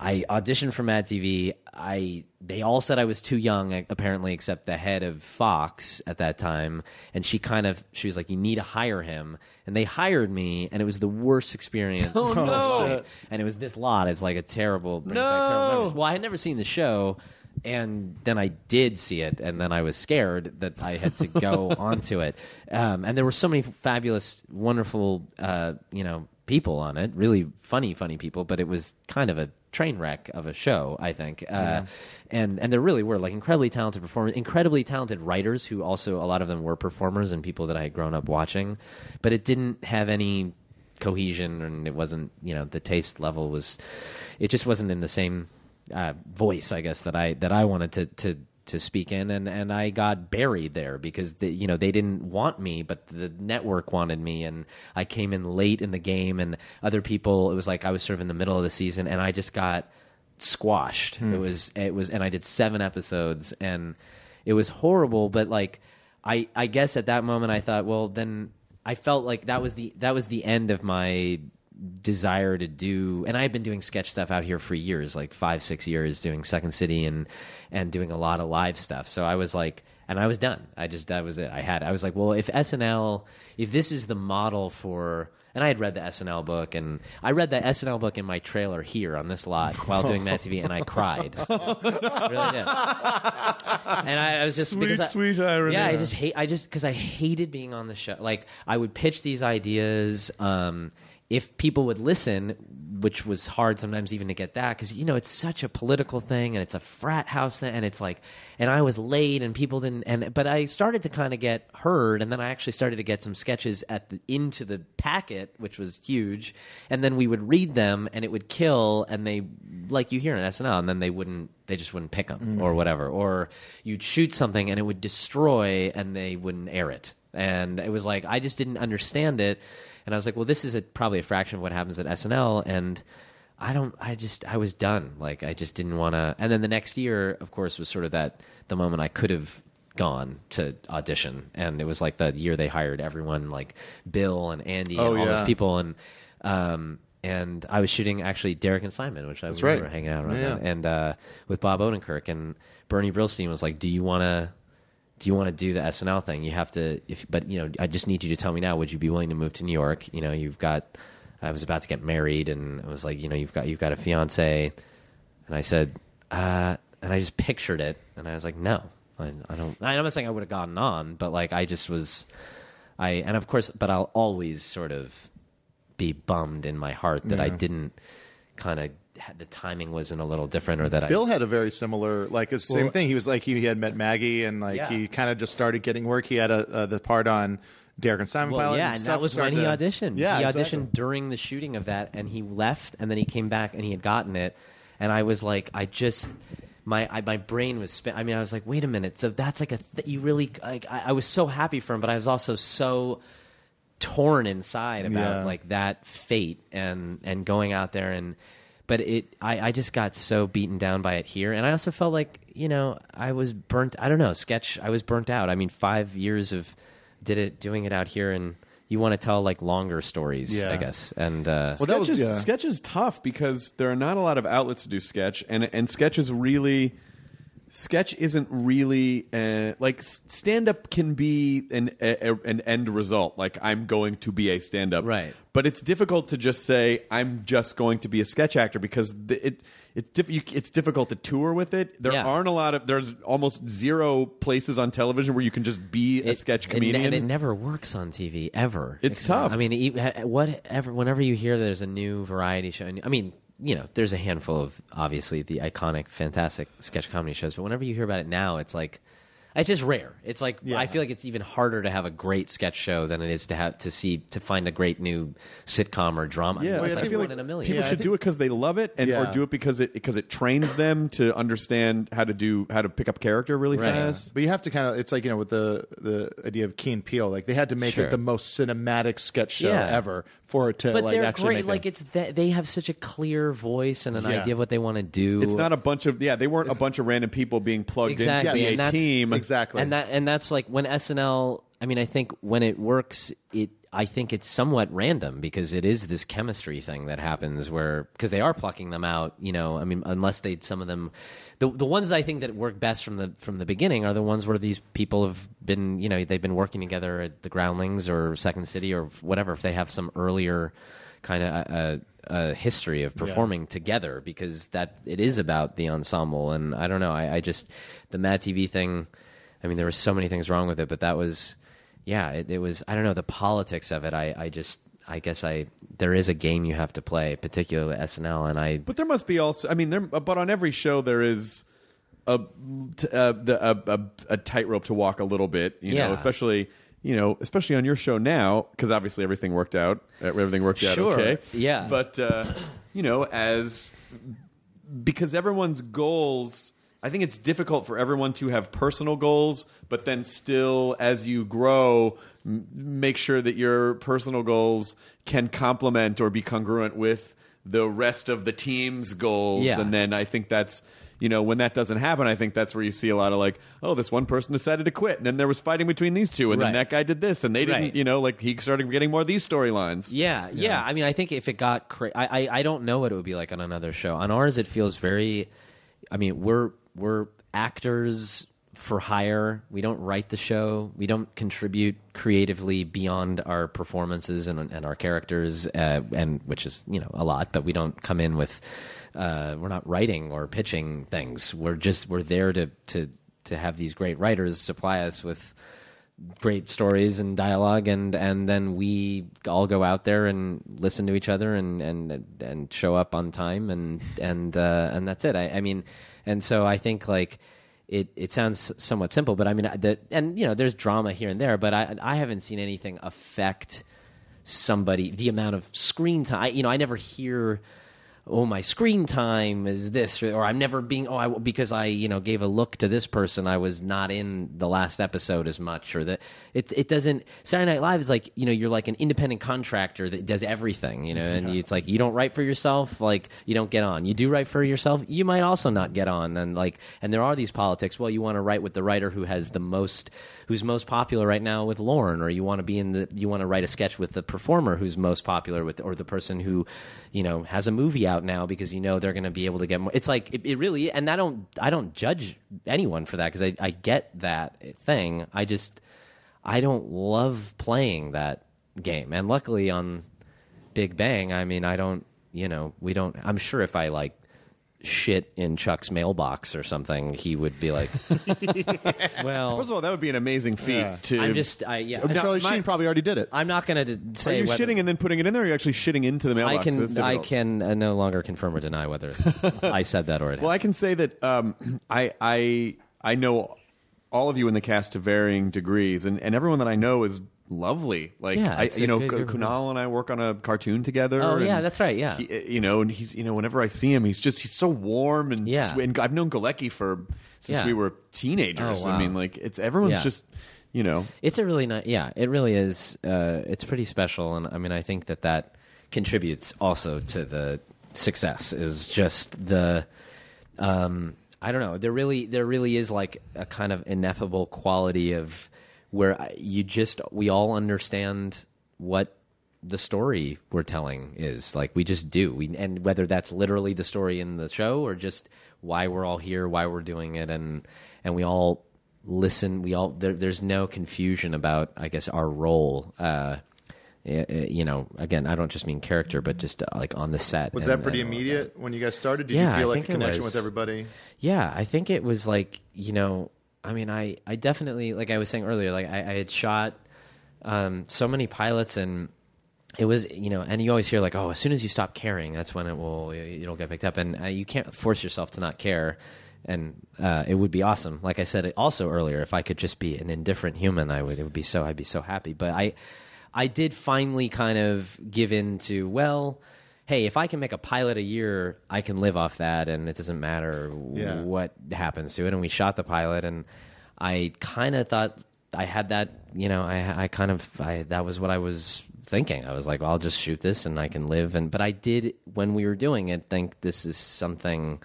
I auditioned for Mad TV. I they all said I was too young, apparently, except the head of Fox at that time, and she kind of she was like, "You need to hire him," and they hired me, and it was the worst experience. Oh no. And it was this lot. It's like a terrible. back terrible. Well, I had never seen the show. And then I did see it, and then I was scared that I had to go onto it. Um, and there were so many fabulous, wonderful, uh, you know, people on it. Really funny, funny people. But it was kind of a train wreck of a show, I think. Uh, And and there really were like incredibly talented performers, incredibly talented writers who also a lot of them were performers and people that I had grown up watching. But it didn't have any cohesion, and it wasn't you know the taste level was, it just wasn't in the same uh, voice, I guess that I that I wanted to to to speak in, and and I got buried there because the, you know they didn't want me, but the network wanted me, and I came in late in the game, and other people. It was like I was sort of in the middle of the season, and I just got squashed. It hmm. was it was, and I did seven episodes, and it was horrible. But like, I I guess at that moment I thought, well, then I felt like that was the that was the end of my desire to do and I had been doing sketch stuff out here for years like 5 6 years doing Second City and and doing a lot of live stuff so I was like and I was done I just that was it I had I was like well if SNL if this is the model for and I had read the SNL book and I read the SNL book in my trailer here on this lot while doing that TV and I cried I really did and I, I was just Sweet, because I- sweet irony. Yeah, I just hate. I just because I hated being on the show. Like I would pitch these ideas. Um, if people would listen, which was hard sometimes even to get that because you know it's such a political thing and it's a frat house thing and it's like, and I was late and people didn't. And but I started to kind of get heard, and then I actually started to get some sketches at the into the packet, which was huge. And then we would read them, and it would kill, and they like you hear in SNL, and then they wouldn't. They just wouldn't pick them or whatever. Or you'd shoot something and it would destroy, and they wouldn't air it. And it was like I just didn't understand it. And I was like, well, this is a, probably a fraction of what happens at SNL, and I don't. I just I was done. Like I just didn't want to. And then the next year, of course, was sort of that the moment I could have gone to audition, and it was like the year they hired everyone, like Bill and Andy Oh, and all yeah. those people, and um, and I was shooting actually Derek and Simon, which I remember right. hanging out around Yeah, yeah. and uh, with Bob Odenkirk and Bernie Brillstein was like, "Do you want to?" Do you want to do the SNL thing? You have to, if, but you know, I just need you to tell me now. Would you be willing to move to New York? You know, you've got. I was about to get married, and it was like, you know, you've got you've got a fiance, and I said, uh, and I just pictured it, and I was like, no, I, I don't. I'm not saying I would have gotten on, but like I just was, I and of course, but I'll always sort of be bummed in my heart that I didn't kind of the timing wasn't a little different, or that I Bill had a very similar, like, the same Well- thing. He was like, he, he had met Maggie, and like Yeah. he kind of just started getting work. He had a uh, the part on Derek and Simon Well, pilot. yeah, and stuff that was when started he to- auditioned. Yeah, he exactly. auditioned during the shooting of that, and he left, and then he came back, and he had gotten it, and I was like, I just. My I, my brain was spin. I mean, I was like, wait a minute. So that's like a th- you really like. I, I was so happy for him, but I was also so torn inside about Yeah. like that fate and and going out there and. But it, I, I just got so beaten down by it here, and I also felt like you know I was burnt. I don't know, sketch. I was burnt out. I mean, five years of did it doing it out here, and you want to tell like longer stories, Yeah. I guess. And uh, Well, that was- sketch is, yeah. sketch is tough because there are not a lot of outlets to do sketch, and and sketch is really sketch isn't really uh, like stand up can be an a, a- an end result. Like I'm going to be a stand up, Right. But it's difficult to just say I'm just going to be a sketch actor because the, it. It's, diff- you, it's difficult to tour with it. There Yeah. aren't a lot of. There's almost zero places on television where you can just be a it- sketch and- comedian. and it never works on TV ever. It's tough. I mean, whatever. Whenever you hear there's a new variety show, I mean, you know, there's a handful of obviously the iconic, fantastic sketch comedy shows, but whenever you hear about it now, it's like. It's just rare. It's like I feel like it's even harder to have a great sketch show than it is to have to see to find a great new sitcom or drama. Yeah, it's I like feel one like in a million. people Yeah, should think- do it because they love it, and Yeah. or do it because it because it trains them to understand how to do how to pick up character really Right. fast. But you have to kind of. It's like you know with the the idea of Key and Peele, like they had to make Sure. it the most cinematic sketch show Yeah. ever for it to but like they're actually great. make Like it. it's th- they have such a clear voice and an Yeah. idea of what they want to do. It's not a bunch of yeah, they weren't a bunch of random people being plugged Exactly, into and a team. exactly. And that and that's like when SNL. I mean, I think when it works, it. I think it's somewhat random because it is this chemistry thing that happens where because they are plucking them out. You know, I mean, unless they some of them, the the ones I think that work best from the from the beginning are the ones where these people have been you know they've been working together at the Groundlings or Second City or whatever. If they have some earlier kind of a, uh, history of performing together because that it is about the ensemble and I don't know I, I just the Mad TV thing I mean there were so many things wrong with it but that was yeah it, it was I don't know the politics of it I, I just I guess I there is a game you have to play particularly SNL and I But there must be also. I mean, there. But on every show there is a t- the, a, a, a tightrope to walk a little bit. You Yeah. know, especially you know, especially on your show now because obviously everything worked out. uh, Everything worked out Sure. okay. Yeah. But uh, you know, as because everyone's goals i think it's difficult for everyone to have personal goals but then still as you grow m- make sure that your personal goals can complement or be congruent with the rest of the team's goals Yeah. and then i think that's you know when that doesn't happen i think that's where you see a lot of like oh this one person decided to quit and then there was fighting between these two and then that guy did this and they didn't Right. you know like he started getting more of these storylines Yeah, yeah, I mean, I think if it got, cra- I, I, I don't know what it would be like on another show. On ours, it feels very. I mean, we're we're actors for hire. We don't write the show. We don't contribute creatively beyond our performances and and our characters, uh, and which is you know a lot. But we don't come in with. Uh, we're not writing or pitching things. We're just we're there to to to have these great writers supply us with great stories and dialogue and and then we all go out there and listen to each other and and and show up on time and and uh, and that's it I, I mean and so I think like it it sounds somewhat simple but I mean that and you know there's drama here and there but I I haven't seen anything affect somebody the amount of screen time. I, you know I never hear oh my screen time is this or i'm never being oh I, because i you know gave a look to this person i was not in the last episode as much or that it, it doesn't saturday night live is like you know you're like an independent contractor that does everything you know and it's like you don't write for yourself like you don't get on. You do write for yourself you might also not get on and like and there are these politics well you want to write with the writer who has the most who's most popular right now with Lorne or you want to be in the you want to write a sketch with the performer who's most popular with or the person who you know has a movie out now because you know they're going to be able to get more it's like it, it really and i don't i don't judge anyone for that because I, I get that thing. I just i don't love playing that game. And luckily on big bang i mean i don't you know we don't i'm sure if i like shit in chuck's mailbox or something he would be like well first of all that would be an amazing feat Yeah. to i'm just i yeah And Charlie my- Sheen probably already did it. i'm not going to say that. Are say you whether- shitting and then putting it in there? Or are you actually shitting into the I mailbox? can I difficult. can uh, no longer confirm or deny whether I said that or it. Well, I can say that um, I I I know all of you in the cast to varying degrees, and, and everyone that I know is lovely. Like Yeah, I, it's you a know, good K- of Kunal and I work on a cartoon together. Oh, yeah, and that's right, yeah. he- you know, and he's you know, whenever I see him, he's just he's so warm and Yeah. sweet. And I've known Galecki for since Yeah. we were teenagers. Oh, I wow. mean, like it's everyone's Yeah. just you know. It's a really nice, yeah, it really is. Uh, it's pretty special, and I mean, I think that that contributes also to the success. Is just the, um, I don't know, there really, there really is like a kind of ineffable quality of where you just we all understand what the story we're telling is like we just do we and whether that's literally the story in the show or just why we're all here why we're doing it and and we all listen we all there, there's no confusion about i guess our role uh you know again i don't just mean character but just uh, like on the set Was and- that pretty immediate when you guys started? Did Yeah, you feel like a connection with everybody? Yeah, I think it was like you know, I mean, I I definitely like I was saying earlier, like I, I had shot um, so many pilots and it was you know, and you always hear like, oh, as soon as you stop caring, that's when it will it'll get picked up, and uh, you can't force yourself to not care. And uh, it would be awesome. Like I said also earlier, if I could just be an indifferent human, I would. It would be so. I'd be so happy. But I, I did finally kind of give in to well, hey, if I can make a pilot a year, I can live off that, and it doesn't matter Yeah. what happens to it. And we shot the pilot, and I kind of thought I had that. You know, I, I kind of I, that was what I was thinking. I was like, well, I'll just shoot this, and I can live. And but I did when we were doing it think this is something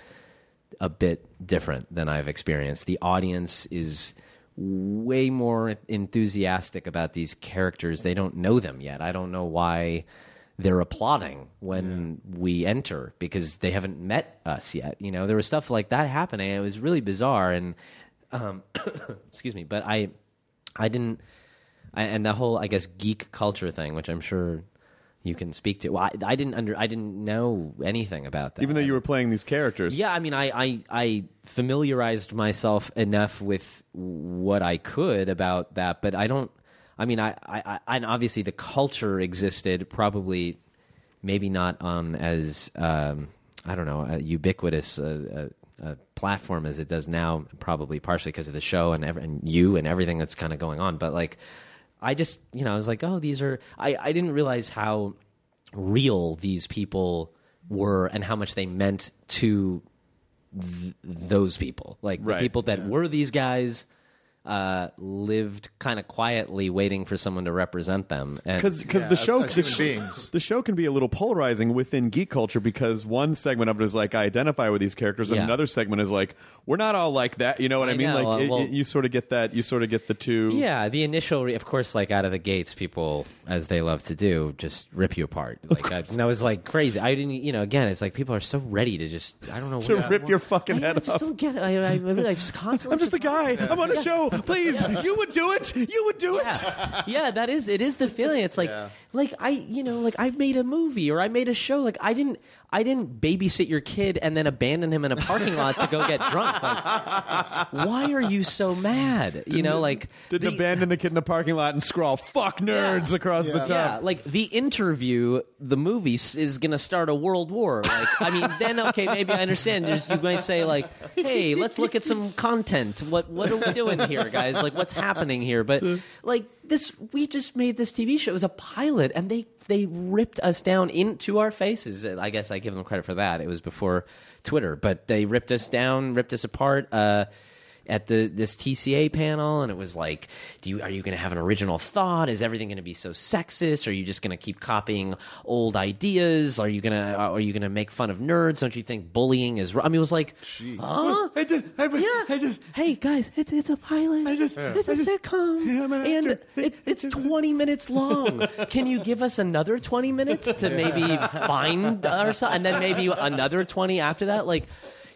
a bit different than I've experienced. The audience is way more enthusiastic about these characters. They don't know them yet. I don't know why they're applauding when we enter because they haven't met us yet. You know, there was stuff like that happening. It was really bizarre and um, excuse me, but I I didn't I, and the whole I guess geek culture thing, which I'm sure you can speak to. Well, I, I didn't under I didn't know anything about that. Even though you were playing these characters, Yeah, I mean, I, I I familiarized myself enough with what I could about that, but I don't. I mean, I, I, I and obviously the culture existed, probably, maybe not on as um, I don't know a ubiquitous uh, uh, uh, platform as it does now. Probably partially because of the show and ev- and you and everything that's kind of going on. But like, I just you know I was like, oh, these are. I I didn't realize how real these people were and how much they meant to th- those people. Like Right, the people that were these guys uh, lived kind of quietly waiting for someone to represent them. And because Yeah, the show the, sh- the show can be a little polarizing within geek culture because one segment of it is like I identify with these characters, and Yeah. another segment is like we're not all like that. You know what I, I mean? know, Like uh, it- well- it- you sort of get that. You sort of get the two. yeah, the initial, re- of course, like out of the gates, people, as they love to do, just rip you apart. Like, I, and I was like crazy. I didn't, you know, again, it's like people are so ready to just, I don't know, To what- rip your fucking I, head I just off. don't get it. I, I, really, I just constantly. I'm just a guy. I'm on a show. Please, you would do it. You would do it. yeah. yeah, that is it is the feeling. It's like like I you know, like I made a movie or I made a show. Like I didn't I didn't babysit your kid and then abandon him in a parking lot to go get drunk. Like, why are you so mad? You know, like Didn't the- abandon the kid in the parking lot and scrawl "fuck nerds" Yeah. across the top. Yeah, like the interview, the movie is going to start a world war. Like, I mean, then okay, maybe I understand. There's, you might say like, "Hey, let's look at some content. What what are we doing here, guys? Like, what's happening here?" But like this, we just made this TV show. It was a pilot, and they they ripped us down into our faces. I guess I give them credit for that. It was before Twitter, but they ripped us down, ripped us apart. Uh, at the this TCA panel, and it was like, "Do you are you going to have an original thought? Is everything going to be so sexist? Are you just going to keep copying old ideas? Are you going to are you to make fun of nerds? Don't you think bullying is? I mean, it was like, huh? I did. I, Yeah. I just. hey guys, it's it's a pilot. I just- it's a I just- sitcom, Yeah, an and it, it's twenty minutes long. Can you give us another twenty minutes to maybe find ourselves, and then maybe another twenty after that? Like,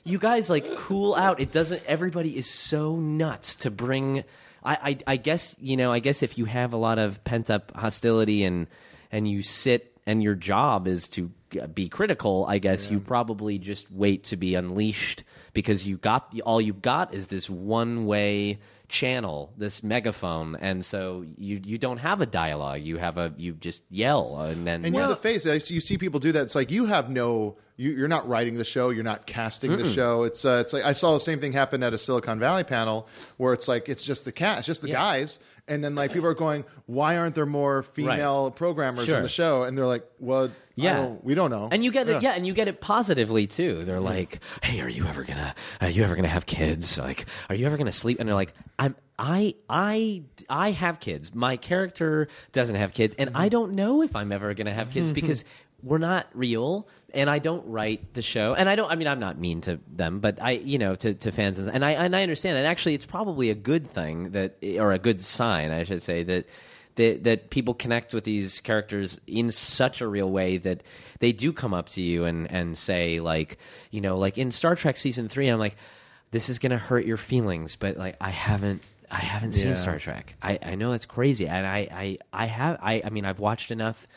you guys like cool out. It doesn't. Everybody is so nuts to bring. I, I I guess you know. I guess if you have a lot of pent up hostility and and you sit and your job is to be critical, I guess you probably just wait to be unleashed because you got all you've got is this one way channel, this megaphone, and so you you don't have a dialogue. You have a you just yell and then And you're the face. You see people do that. It's like you have no. You, you're not writing the show. You're not casting the show. It's uh, it's like I saw the same thing happen at a Silicon Valley panel where it's like it's just the cast, just the Yeah. guys, and then like people are going, "Why aren't there more female programmers Sure. on the show?" And they're like, "Well, Yeah. don't- we don't know." And you get it, yeah, and you get it positively too. They're mm-hmm. like, "Hey, are you ever gonna, are you ever gonna have kids? Like, are you ever gonna sleep?" And they're like, "I'm, I, I, I have kids. My character doesn't have kids, and I mm-hmm. don't know if I'm ever gonna have kids mm-hmm. because we're not real, and I don't write the show, and I don't. I mean, I'm not mean to them, but I, you know, to, to fans, and I, and I understand. And actually, it's probably a good thing that, or a good sign, I should say that that that people connect with these characters in such a real way that they do come up to you and and say like you know like in Star Trek season 3 I'm like this is going to hurt your feelings but like I haven't I haven't seen Yeah. Star Trek I I know it's crazy and I I I have I I mean I've watched enough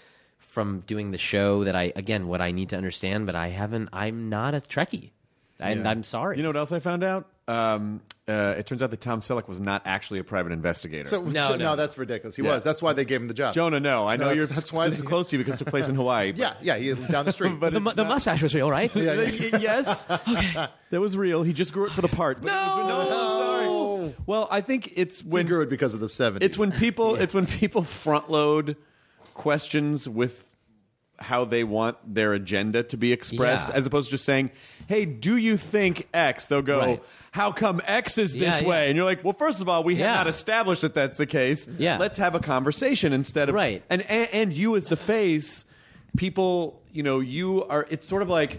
from doing the show that I again what I need to understand but I haven't I'm not a Trekkie and Yeah. I'm sorry You know what else I found out? Um, uh, it turns out that Tom Selleck was not actually a private investigator. so, No, so- no. that's ridiculous. He Yeah. was. That's why they gave him the job. Jonah, no, I know No, you're. that's- that's why this they- is close to you because it took place in Hawaii. but- Yeah, yeah, he down the street. but the, it's mu- the not- mustache was real right yeah, yeah. yes, that was real. He just grew it for the part. But It was, no, sorry. Well, I think it's He when grew it because of the '70s. It's when people it's when people front load questions with how they want their agenda to be expressed Yeah. as opposed to just saying, "Hey, do you think X?" They'll go, Right. "How come X is this Yeah, yeah. way?" And you're like, "Well, first of all, we have not established that that's the case. Yeah. Let's have a conversation instead of Right. And, and and you as the face, people, you know, you are it's sort of like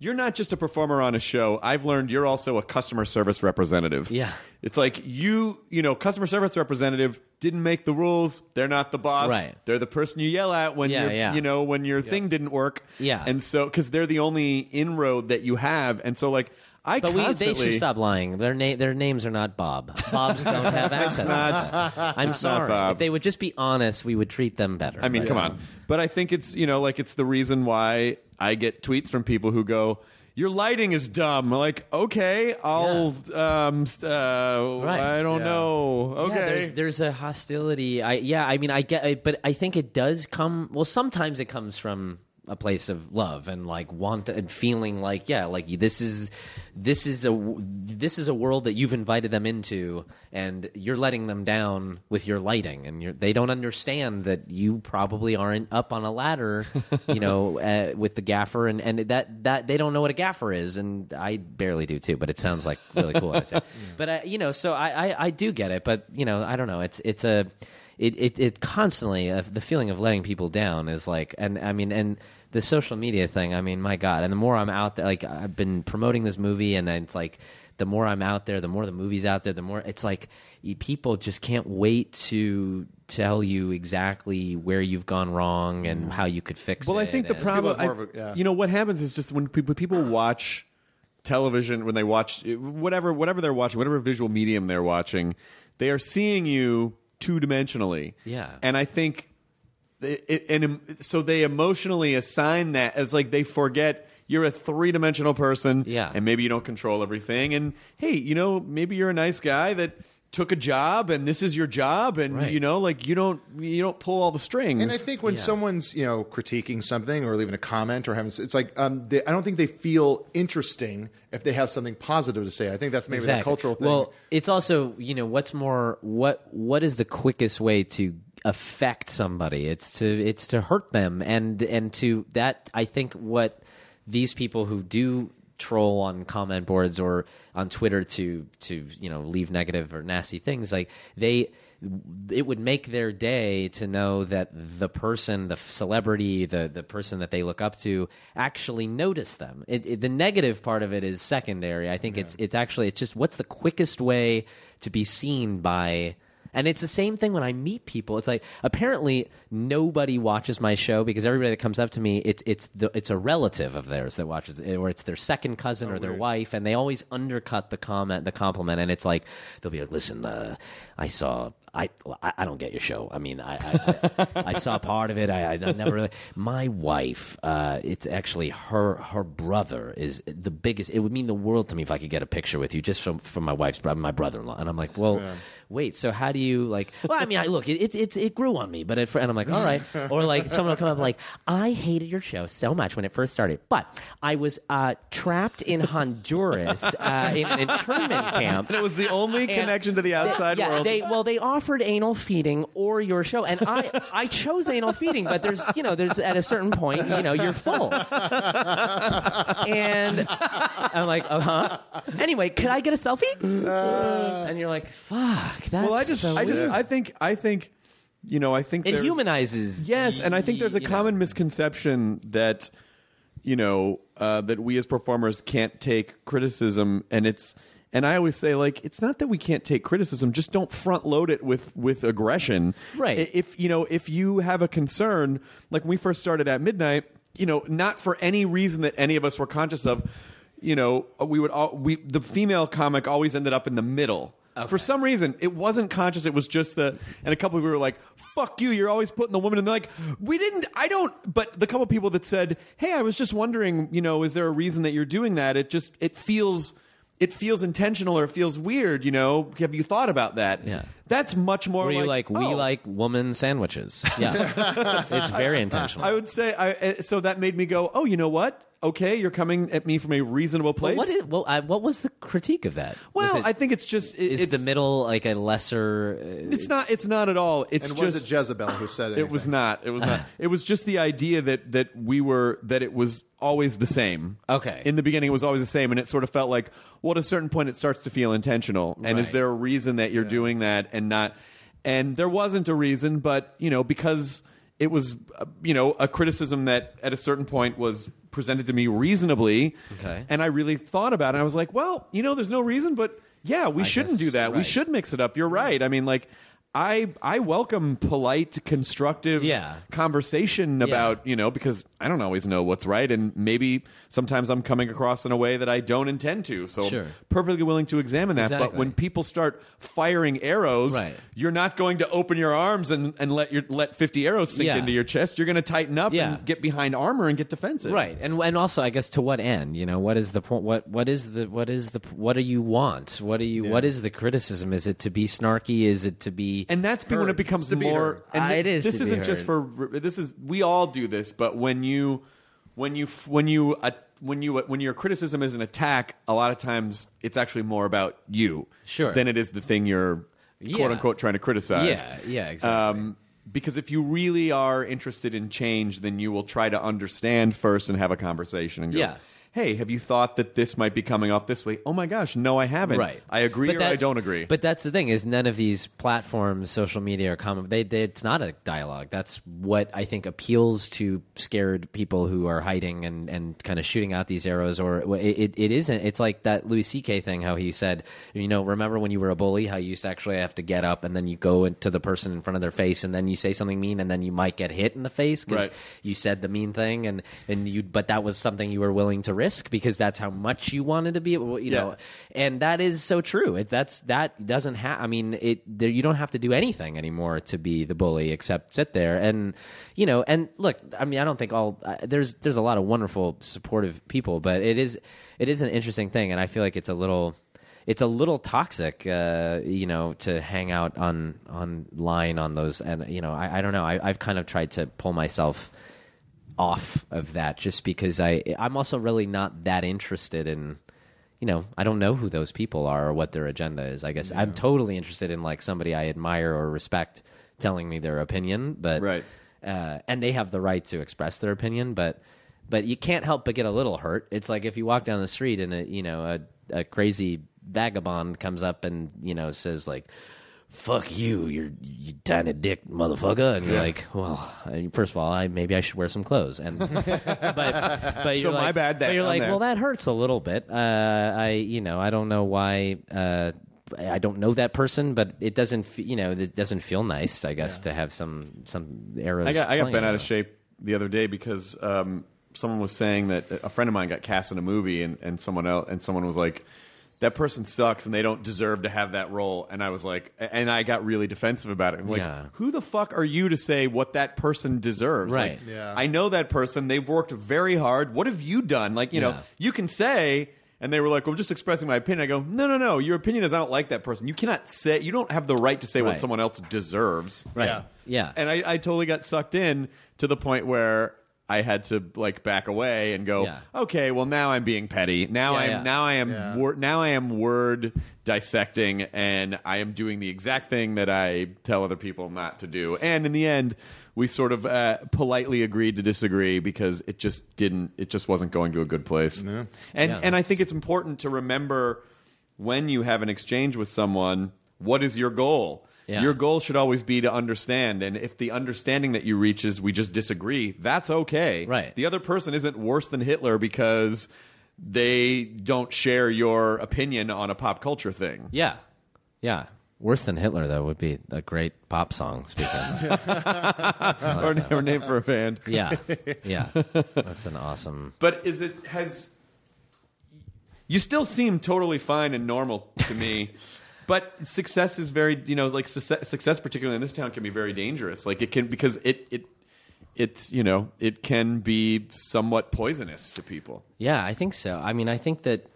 you're not just a performer on a show. I've learned you're also a customer service representative. Yeah. It's like you, you know, customer service representative didn't make the rules. They're not the boss. Right. They're the person you yell at when Yeah, you're, yeah. you know, when your thing didn't work. Yeah. And so, because they're the only inroad that you have, and so like I But we, they constantly. should stop lying. Their na- their names are not Bob. Bobs don't have access. not- I'm sorry. Bob. If they would just be honest, we would treat them better. I mean, But- come on. But I think it's you know like it's the reason why I get tweets from people who go. Your lighting is dumb. I'm like, okay, I'll. Um, uh, Right. I don't Yeah. know. Yeah, Okay. there's, there's a hostility. I yeah. I mean, I get, I, but I think it does come. Well, sometimes it comes from a place of love and like want and feeling like yeah, like this is this is a this is a world that you've invited them into, and you're letting them down with your lighting, and you're, they don't understand that you probably aren't up on a ladder, you know, uh, with the gaffer, and and that that they don't know what a gaffer is, and I barely do too, but it sounds like really cool. when I say it. But I, you know, so I, I I do get it, but you know, I don't know. It's it's a it it, it constantly uh, the feeling of letting people down is like, and I mean, and the social media thing. I mean, my God, and the more I'm out there, like I've been promoting this movie, and it's like the more I'm out there, the more the movie's out there, the more it's like people just can't wait to tell you exactly where you've gone wrong and mm. how you could fix it. Well, I think the and- problem, People have more I- of a- yeah. you know, what happens is just when people, people watch television, when they watch eh, whatever whatever they're watching, whatever visual medium they're watching, they are seeing you two dimensionally. Yeah. and I think, it, it, and so they emotionally assign that as like they forget. You're a three dimensional person, Yeah. and maybe you don't control everything. And hey, you know, maybe you're a nice guy that took a job, and this is your job, and Right. you know, like you don't you don't pull all the strings. And I think when someone's you know critiquing something or leaving a comment or having, it's like um, they, I don't think they feel interesting if they have something positive to say. I think that's maybe that cultural thing. Well, it's also you know what's more what what is the quickest way to affect somebody? It's to it's to hurt them. And and to that I think what these people who do troll on comment boards or on Twitter to to you know leave negative or nasty things like they it would make their day to know that the person the celebrity the the person that they look up to actually notice them. It, it- the negative part of it is secondary. I think it's it's actually it's just what's the quickest way to be seen by and it's the same thing when I meet people. It's like apparently nobody watches my show because everybody that comes up to me, it's it's the, it's a relative of theirs that watches it, or it's their second cousin or their wife, and they always undercut the comment, the compliment, and it's like they'll be like, "Listen, uh, I saw." I, I don't get your show. I mean, I I, I, I saw part of it. I, I never really. My wife, uh, it's actually her her brother is the biggest. It would mean the world to me if I could get a picture with you just from from my wife's brother, my brother in law. And I'm like, well, wait. So how do you like? Well, I mean, I look, it it it, it grew on me, but it, and I'm like, all right. Or like someone will come up like, I hated your show so much when it first started, but I was uh, trapped in Honduras uh, in an internment camp. and it was the only And connection to the outside yeah, world. They well, they offered anal feeding or your show, and I I chose anal feeding, but there's you know there's at a certain point you know you're full, and I'm like uh huh. Anyway, could I get a selfie? and you're like, fuck. That's well, I just, so I just, weird. I think, I think, you know, I think it there's- humanizes. Yes, and I think there's a you know. common misconception that you know uh, that we as performers can't take criticism, and it's and I always say like it's not that we can't take criticism, just don't front load it with with aggression. Right. I- If you know if you have a concern, like when we first started at midnight, you know, not for any reason that any of us were conscious of. You know, we would all we the female comic always ended up in the middle. For some reason, it wasn't conscious. It was just the, and a couple of people were like, "Fuck you! You're always putting the woman." in they're like, "We didn't. I don't." But the couple of people that said, "Hey, I was just wondering. You know, is there a reason that you're doing that?" It just it feels it feels intentional or it feels weird. You know, have you thought about that? Yeah. that's much more. Were you like, we oh. like woman sandwiches? Yeah, it's very intentional. I would say. I, so that made me go, "Oh, you know what? Okay, you're coming at me from a reasonable Well, place." what, is, well, I, what was the critique of that? well, it- I think it's just it, is it's, the middle like a lesser? Uh, It's not. It's not at all. It's And just was it Jezebel who said it? It was not. It was not. It was just the idea that that we were that it was always the same. Okay. In the beginning, it was always the same, and it sort of felt like, well, at a certain point, it starts to feel intentional. And is there a reason that you're doing that and not? And there wasn't a reason, but you know, because it was, uh, you know, a criticism that at a certain point was presented to me reasonably. Okay. And I really thought about it. I was like, well, you know, there's no reason, but yeah, we shouldn't guess, do that. We right. should mix it up. You're right. I mean, like. I I welcome polite, constructive Yeah. conversation about you know because I don't always know what's right, and maybe sometimes I'm coming across in a way that I don't intend to. So Sure. I'm perfectly willing to examine that. But when people start firing arrows, Right. you're not going to open your arms and, and let your let 50 arrows sink Yeah. into your chest. You're going to tighten up Yeah. and get behind armor and get defensive. Right, and and also, I guess to what end? You know, what is the point? What what is the what is the what do you want? What do you what is the criticism? Is it to be snarky? Is it to be? And that's when it becomes It's be more. And Ah, it is This to isn't just for. This is we all do this, but when you, when you, when you, uh, when you, when your criticism is an attack, a lot of times it's actually more about you, Sure. than it is the thing you're Yeah. quote unquote trying to criticize. Yeah, yeah, exactly. Um, because if you really are interested in change, then you will try to understand first and have a conversation and go, Yeah. "Hey, have you thought that this might be coming up this way?" Oh my gosh, no, I haven't. Right. I agree But or that- I don't agree. But that's the thing is none of these platforms, social media, or common. They, they, it's not a dialogue. That's what I think appeals to scared people who are hiding and, and kind of shooting out these arrows. Or it, it, it isn't. It's like that Louis C.K. thing. How he said, you know, remember when you were a bully? How you used to actually have to get up and then you go into the person in front of their face and then you say something mean and then you might get hit in the face because Right. you said the mean thing and and you. But that was something you were willing to risk because that's how much you wanted to be. You Yeah. know and that is so true. It, that's that doesn't have. I mean, it. There, you don't have to do anything anymore to be the bully except sit there and you know. And look, I mean, I don't think all uh, there's there's a lot of wonderful supportive people, but it is it is an interesting thing, and I feel like it's a little. It's a little toxic, uh, you know, to hang out on online on those, and you know, I, I don't know. I, I've kind of tried to pull myself off of that just because I I'm also really not that interested in you know I don't know who those people are or what their agenda is. I guess I'm totally interested in like somebody I admire or respect telling me their opinion, but Right. uh, and they have the right to express their opinion, but but you can't help but get a little hurt. It's like if you walk down the street and a you know a, a crazy vagabond comes up and you know says like fuck you, you're you tiny dick motherfucker, and you're like, well, I first of all, I maybe I should wear some clothes, and but but you're So my like, bad But you're on like, there. well, that hurts a little bit. Uh, I you know I don't know why. Uh, I don't know that person, but it doesn't, fe- you know, it doesn't feel nice. I guess to have some some arrows. I got I got slung bent at out of you. shape the other day because um, someone was saying that a friend of mine got cast in a movie and, and someone else and someone was like that person sucks and they don't deserve to have that role and I was like and I got really defensive about it. I'm like Yeah. who the fuck are you to say what that person deserves? Right. Like, Yeah. I know that person. They've worked very hard. What have you done? Like, you know, Yeah. you can say and they were like, "Well, I'm just expressing my opinion." I go, "No, no, no. Your opinion is I don't like that person. You cannot say. You don't have the right to say what Right. someone else deserves." Right. Yeah. Yeah. And I, I totally got sucked in to the point where I had to like back away and go, Yeah. okay, well now I'm being petty. Now Yeah, I'm yeah. now I am Yeah. wor- now I am word dissecting, and I am doing the exact thing that I tell other people not to do. And in the end, we sort of uh, politely agreed to disagree because it just didn't. It just wasn't going to a good place. And Yeah, and I that's- think it's important to remember when you have an exchange with someone, what is your goal? Yeah. Your goal should always be to understand, and if the understanding that you reach is we just disagree, that's okay. Right. The other person isn't worse than Hitler because they don't share your opinion on a pop culture thing. Yeah, yeah. Worse than Hitler though would be a great pop song. Speaking, or, or name for a band. yeah, yeah. That's an awesome. But is it has you still seem totally fine and normal to me. But success is very, you know, like success, success, particularly in this town, can be very dangerous. Like it can because it it it's you know it can be somewhat poisonous to people. Yeah, I think so. I mean, I think that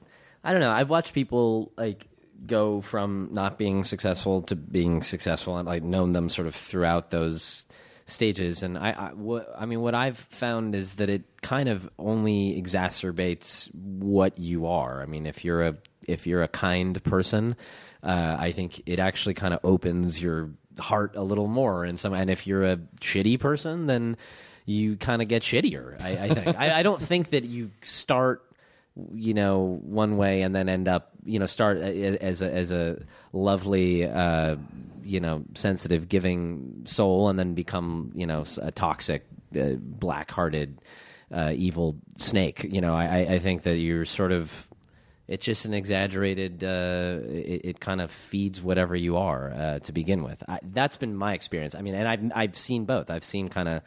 I don't know. I've watched people like go from not being successful to being successful, and like known them sort of throughout those stages. And I, I, what, I mean, what I've found is that it kind of only exacerbates what you are. I mean, if you're a if you're a kind person, uh, I think it actually kind of opens your heart a little more. And some, and if you're a shitty person, then you kind of get shittier. I, I think. I, I don't think that you start you know one way and then end up you know start as a as a lovely uh you know sensitive giving soul and then become you know a toxic uh, black-hearted uh, evil snake you know I I think that you're sort of it's just an exaggerated uh, it, it kind of feeds whatever you are uh, to begin with I, that's been my experience i mean and i've i've seen both i've seen kind of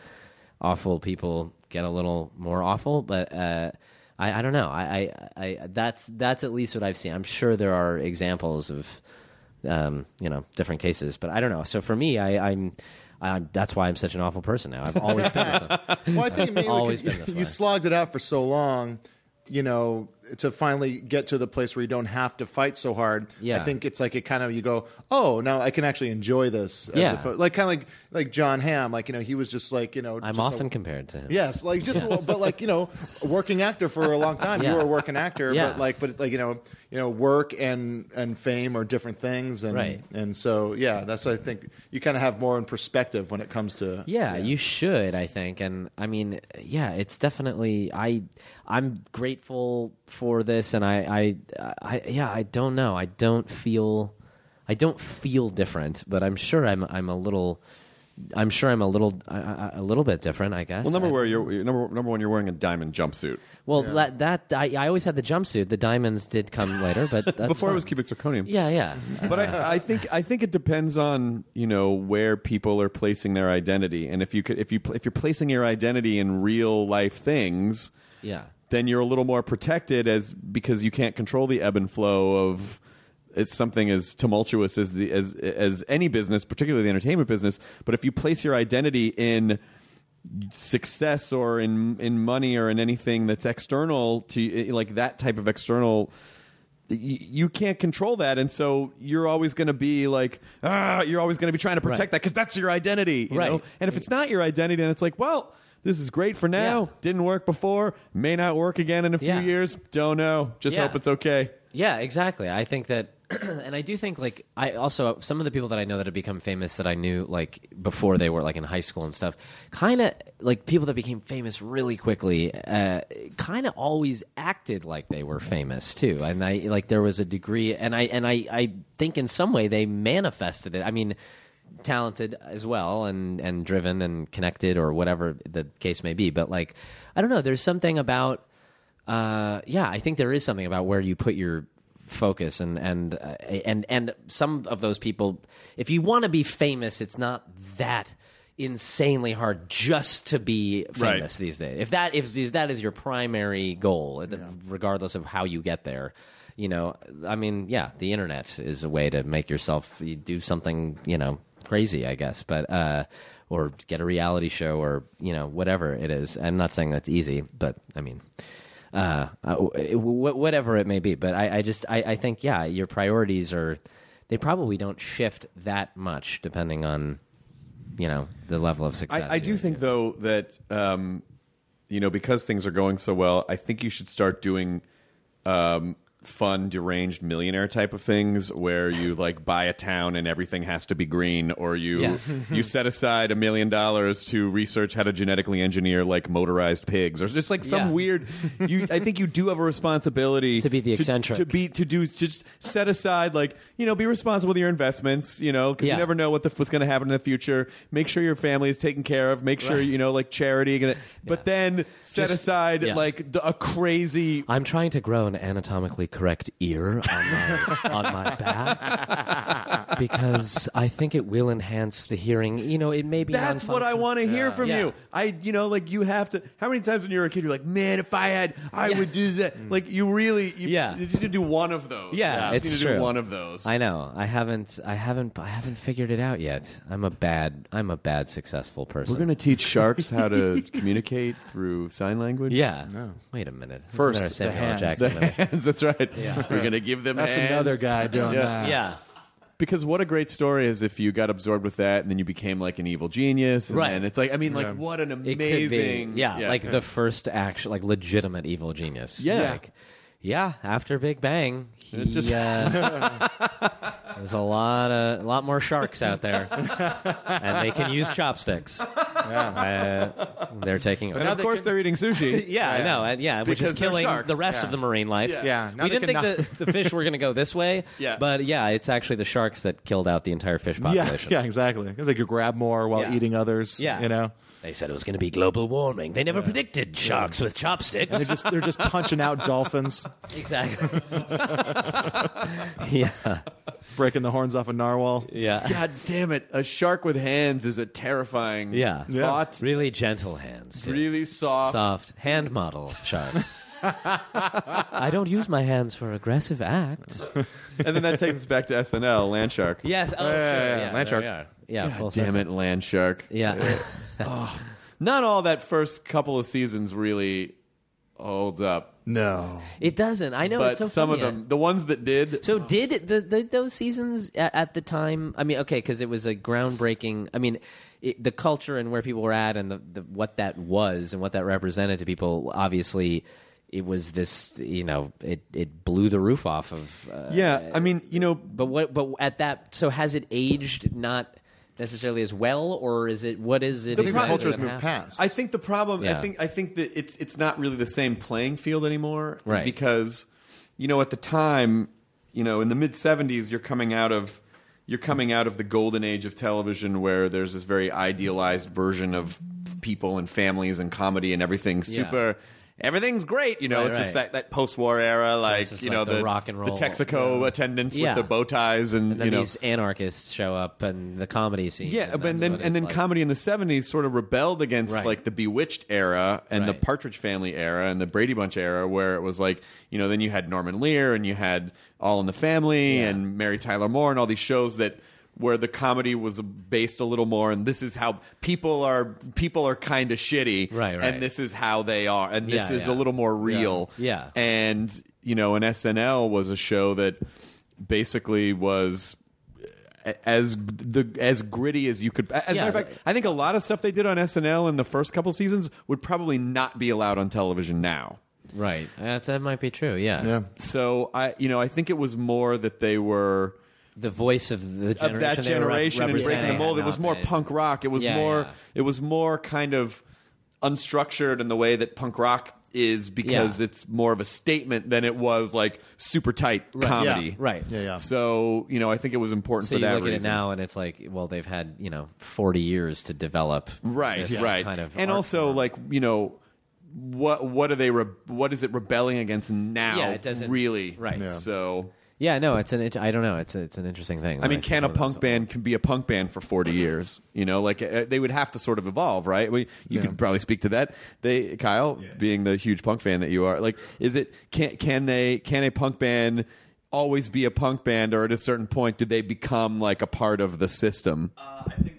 awful people get a little more awful but uh I, I don't know. I, I, I that's that's at least what I've seen. I'm sure there are examples of, um, you know, different cases, but I don't know. So for me, I, I'm, I'm that's why I'm such an awful person now. I've always been. This way. Well, I think mainly Always 'cause been this you, way. you slogged it out for so long, you know, to finally get to the place where you don't have to fight so hard. Yeah. I think it's like it kind of you go, oh, now I can actually enjoy this. Yeah. opposed- like kind of like like Jon Hamm, like you know, he was just like you know, I'm often a- compared to him. Yes, like just, but like you know, a working actor for a long time. Yeah. You were a working actor, Yeah. but like, but like you know, you know, work and and fame are different things, and Right. and so yeah, that's I think you kind of have more in perspective when it comes to Yeah, you should, I think. And I mean, yeah, it's definitely I I'm grateful for this and I I, I yeah, I don't know. I don't feel I don't feel different, but I'm sure I'm I'm a little I'm sure I'm a little a, a- a little bit different, I guess. Well, number I- where you're number number one, you're wearing a diamond jumpsuit. Well, that, that I, I always had the jumpsuit. The diamonds did come later, but that's Before it was cubic zirconium. Yeah, yeah. but I, I think I think it depends on you know where people are placing their identity, and if you could if you if you're placing your identity in real life things, Yeah. Then you're a little more protected as because you can't control the ebb and flow of it's something as tumultuous as the as as any business, particularly the entertainment business. But if you place your identity in success or in in money or in anything that's external to like that type of external you can't control that and so you're always going to be like ah you're always going to be trying to protect Right. that because that's your identity you Right. know and if it's not your identity and it's like well this is great for now Yeah. didn't work before may not work again in a few Yeah. years don't know just Yeah. hope it's okay Yeah, exactly. I think that, and I do think like I also some of the people that I know that have become famous that I knew like before they were like in high school and stuff, kind of like people that became famous really quickly, uh, kind of always acted like they were famous too, and I like there was a degree, and I and I I think in some way they manifested it. I mean. Talented as well, and and driven and connected, or whatever the case may be. But like, I don't know. There's something about uh, yeah, I think there is something about where you put your focus and and uh, and and some of those people if you want to be famous it's not that insanely hard just to be Right. famous these days if that if, if that is your primary goal regardless of how you get there you know i mean yeah the internet is a way to make yourself you do something you know crazy i guess but uh or get a reality show or you know whatever it is i'm not saying that's easy but i mean uh, uh, whatever it may be. But I, I just I, I think yeah, your priorities are they probably don't shift that much depending on you know the level of success. I, I do think though that um, you know, because things are going so well, I think you should start doing um, fun, deranged millionaire type of things where you like buy a town and everything has to be green, or you Yes. you set aside a million dollars to research how to genetically engineer like motorized pigs, or just like some Yeah. weird. You, I think you do have a responsibility To be the eccentric. to, be to do just set aside like you know be responsible with your investments, you know, because Yeah. you never know what the, what's going to happen in the future. Make sure your family is taken care of. Make sure Right. you know like charity, gonna, but then set Just- aside like the, a crazy I'm trying to grow an anatomically correct ear on my, on my back because I think it will enhance the hearing. You know, it may be. That's what I want to hear from Yeah. you. I, you know, like you have to. How many times when you were a kid, you're like, man, if I had, I would do that. Mm. Like you really, you, Yeah. you just need to do one of those. Yeah, you just it's need to true. do one of those. I know. I haven't. I haven't. I haven't figured it out yet. I'm a bad. I'm a bad successful person. We're gonna teach sharks how to communicate through sign language. Yeah. Wait a minute. Isn't First, there the Samuel L. hands. Jackson The movie? hands. That's right. Yeah. We're gonna give them. That's hands. another guy doing Yeah. that. Yeah. Because what a great story is if you got absorbed with that and then you became like an evil genius. And Right. then it's like, I mean, like Yeah. what an It could be. amazing. Yeah, like the first actual, like legitimate evil genius. Yeah. Like, yeah. After Big Bang, he, It just- uh, there's a lot, of, a lot more sharks out there, and they can use chopsticks. Uh, they're taking. And of course, they're eating sushi. Yeah, I know. and Yeah, which Because is they're killing sharks. the rest Yeah. of the marine life. Yeah. Yeah, now we they didn't think can the, the fish were going to go this way. Yeah. but yeah, it's actually the sharks that killed out the entire fish population. yeah, exactly. It's like you grab more while Yeah. eating others. Yeah. you know. They said it was going to be global warming. They never predicted sharks with chopsticks. They're just they're just punching out dolphins, exactly. yeah, breaking the horns off a narwhal. yeah. God damn it! A shark with hands is a terrifying Yeah. thought. Really gentle hands. too. Really soft. soft hand model shark. I don't use my hands for aggressive acts. and then that takes us back to SNL, Land Shark. Yes. Oh, Yeah, sure. yeah, yeah. Yeah, Land there shark. we are. Yeah. full Damn circle. it, Land Shark. Yeah. Oh, not all that first couple of seasons really holds up, No, It doesn't. I know but it's so some of funny. them, the ones that did, So did it- the, the those seasons at, at the time? I mean, okay, because it was a groundbreaking. I mean, it, the culture and where people were at, and the, the what that was and what that represented to people. Obviously, it was this. You know, it it blew the roof off of. Uh, yeah. I mean, you know, But what? But at that, so has it aged not necessarily as well, or is it? What is it? I think the exactly culture has moved past. I think the problem. I think I think that it's it's not really the same playing field anymore, Right. Because you know, at the time, you know, in the mid '70s, you're coming out of you're coming out of the golden age of television, where there's this very idealized version of people and families and comedy and everything Yeah. Everything's great, you know. Right, it's just right. that, that post-war era, like it's just you like know the rock and roll. the Texaco attendants Yeah. with the bow ties, and, And then you know, these anarchists show up and the comedy scene. yeah, and that's then what and it's then like. comedy in the seventies sort of rebelled against Right. like the Bewitched era and the Right. Partridge Family era and the Brady Bunch era, where it was like you know then you had Norman Lear and you had All in the Family Yeah. and Mary Tyler Moore and all these shows that where the comedy was based a little more and this is how people are people are kind of shitty Right, right. and this is how they are and this Yeah, is yeah. a little more real Yeah. and you know and SNL was a show that basically was as the as gritty as you could. As a matter of fact, I think a lot of stuff they did on SNL in the first couple seasons would probably not be allowed on television now. right. That's, that might be true. Yeah. yeah. So I, you know, I think it was more that they were the voice of the generation of that they were rep- generation and breaking the mold. It was more been- punk rock. It was Yeah, more. yeah. It was more kind of unstructured in the way that punk rock is because Yeah. it's more of a statement than it was like super tight Right, comedy. yeah, Right. Yeah, yeah. So you know, I think it was important So for you that look at it now, and it's like, well, they've had you know forty years to develop, right this right kind of, and art also form. like you know what what are they re- what is it rebelling against now Yeah, it doesn't- really right. Yeah. so yeah, no, it's an, it, I don't know, it's a, it's an interesting thing. I mean, can a punk band can be a punk band for forty years? You know, like uh, they would have to sort of evolve, right? We, you could probably speak to that. They, Kyle, being the huge punk fan that you are, like, is it can can they can a punk band always be a punk band, or at a certain point do they become like a part of the system? Uh, I think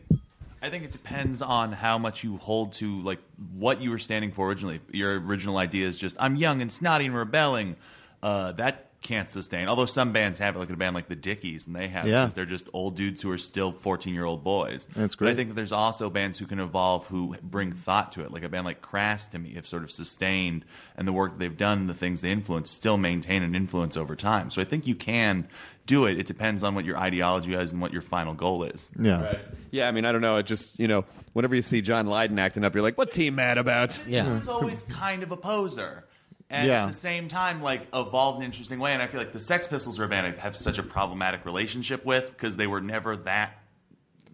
I think it depends on how much you hold to like what you were standing for originally. Your original idea is just I'm young and snotty and rebelling. Uh, that can't sustain. Although some bands have it, like a band like the Dickies, and they have Yeah. because they're just old dudes who are still fourteen year old boys. That's But I think that there's also bands who can evolve who bring thought to it. Like a band like Crass to me have sort of sustained and the work that they've done, the things they influence, still maintain an influence over time. So I think you can do it. It depends on what your ideology is and what your final goal is. Yeah. Yeah, I mean, I don't know. It just you know, whenever you see John Lydon acting up, you're like, "What's he mad about?" Yeah. He's always kind of a poser. And Yeah. at the same time, like evolved in an interesting way. And I feel like the Sex Pistols are a band I have such a problematic relationship with because they were never that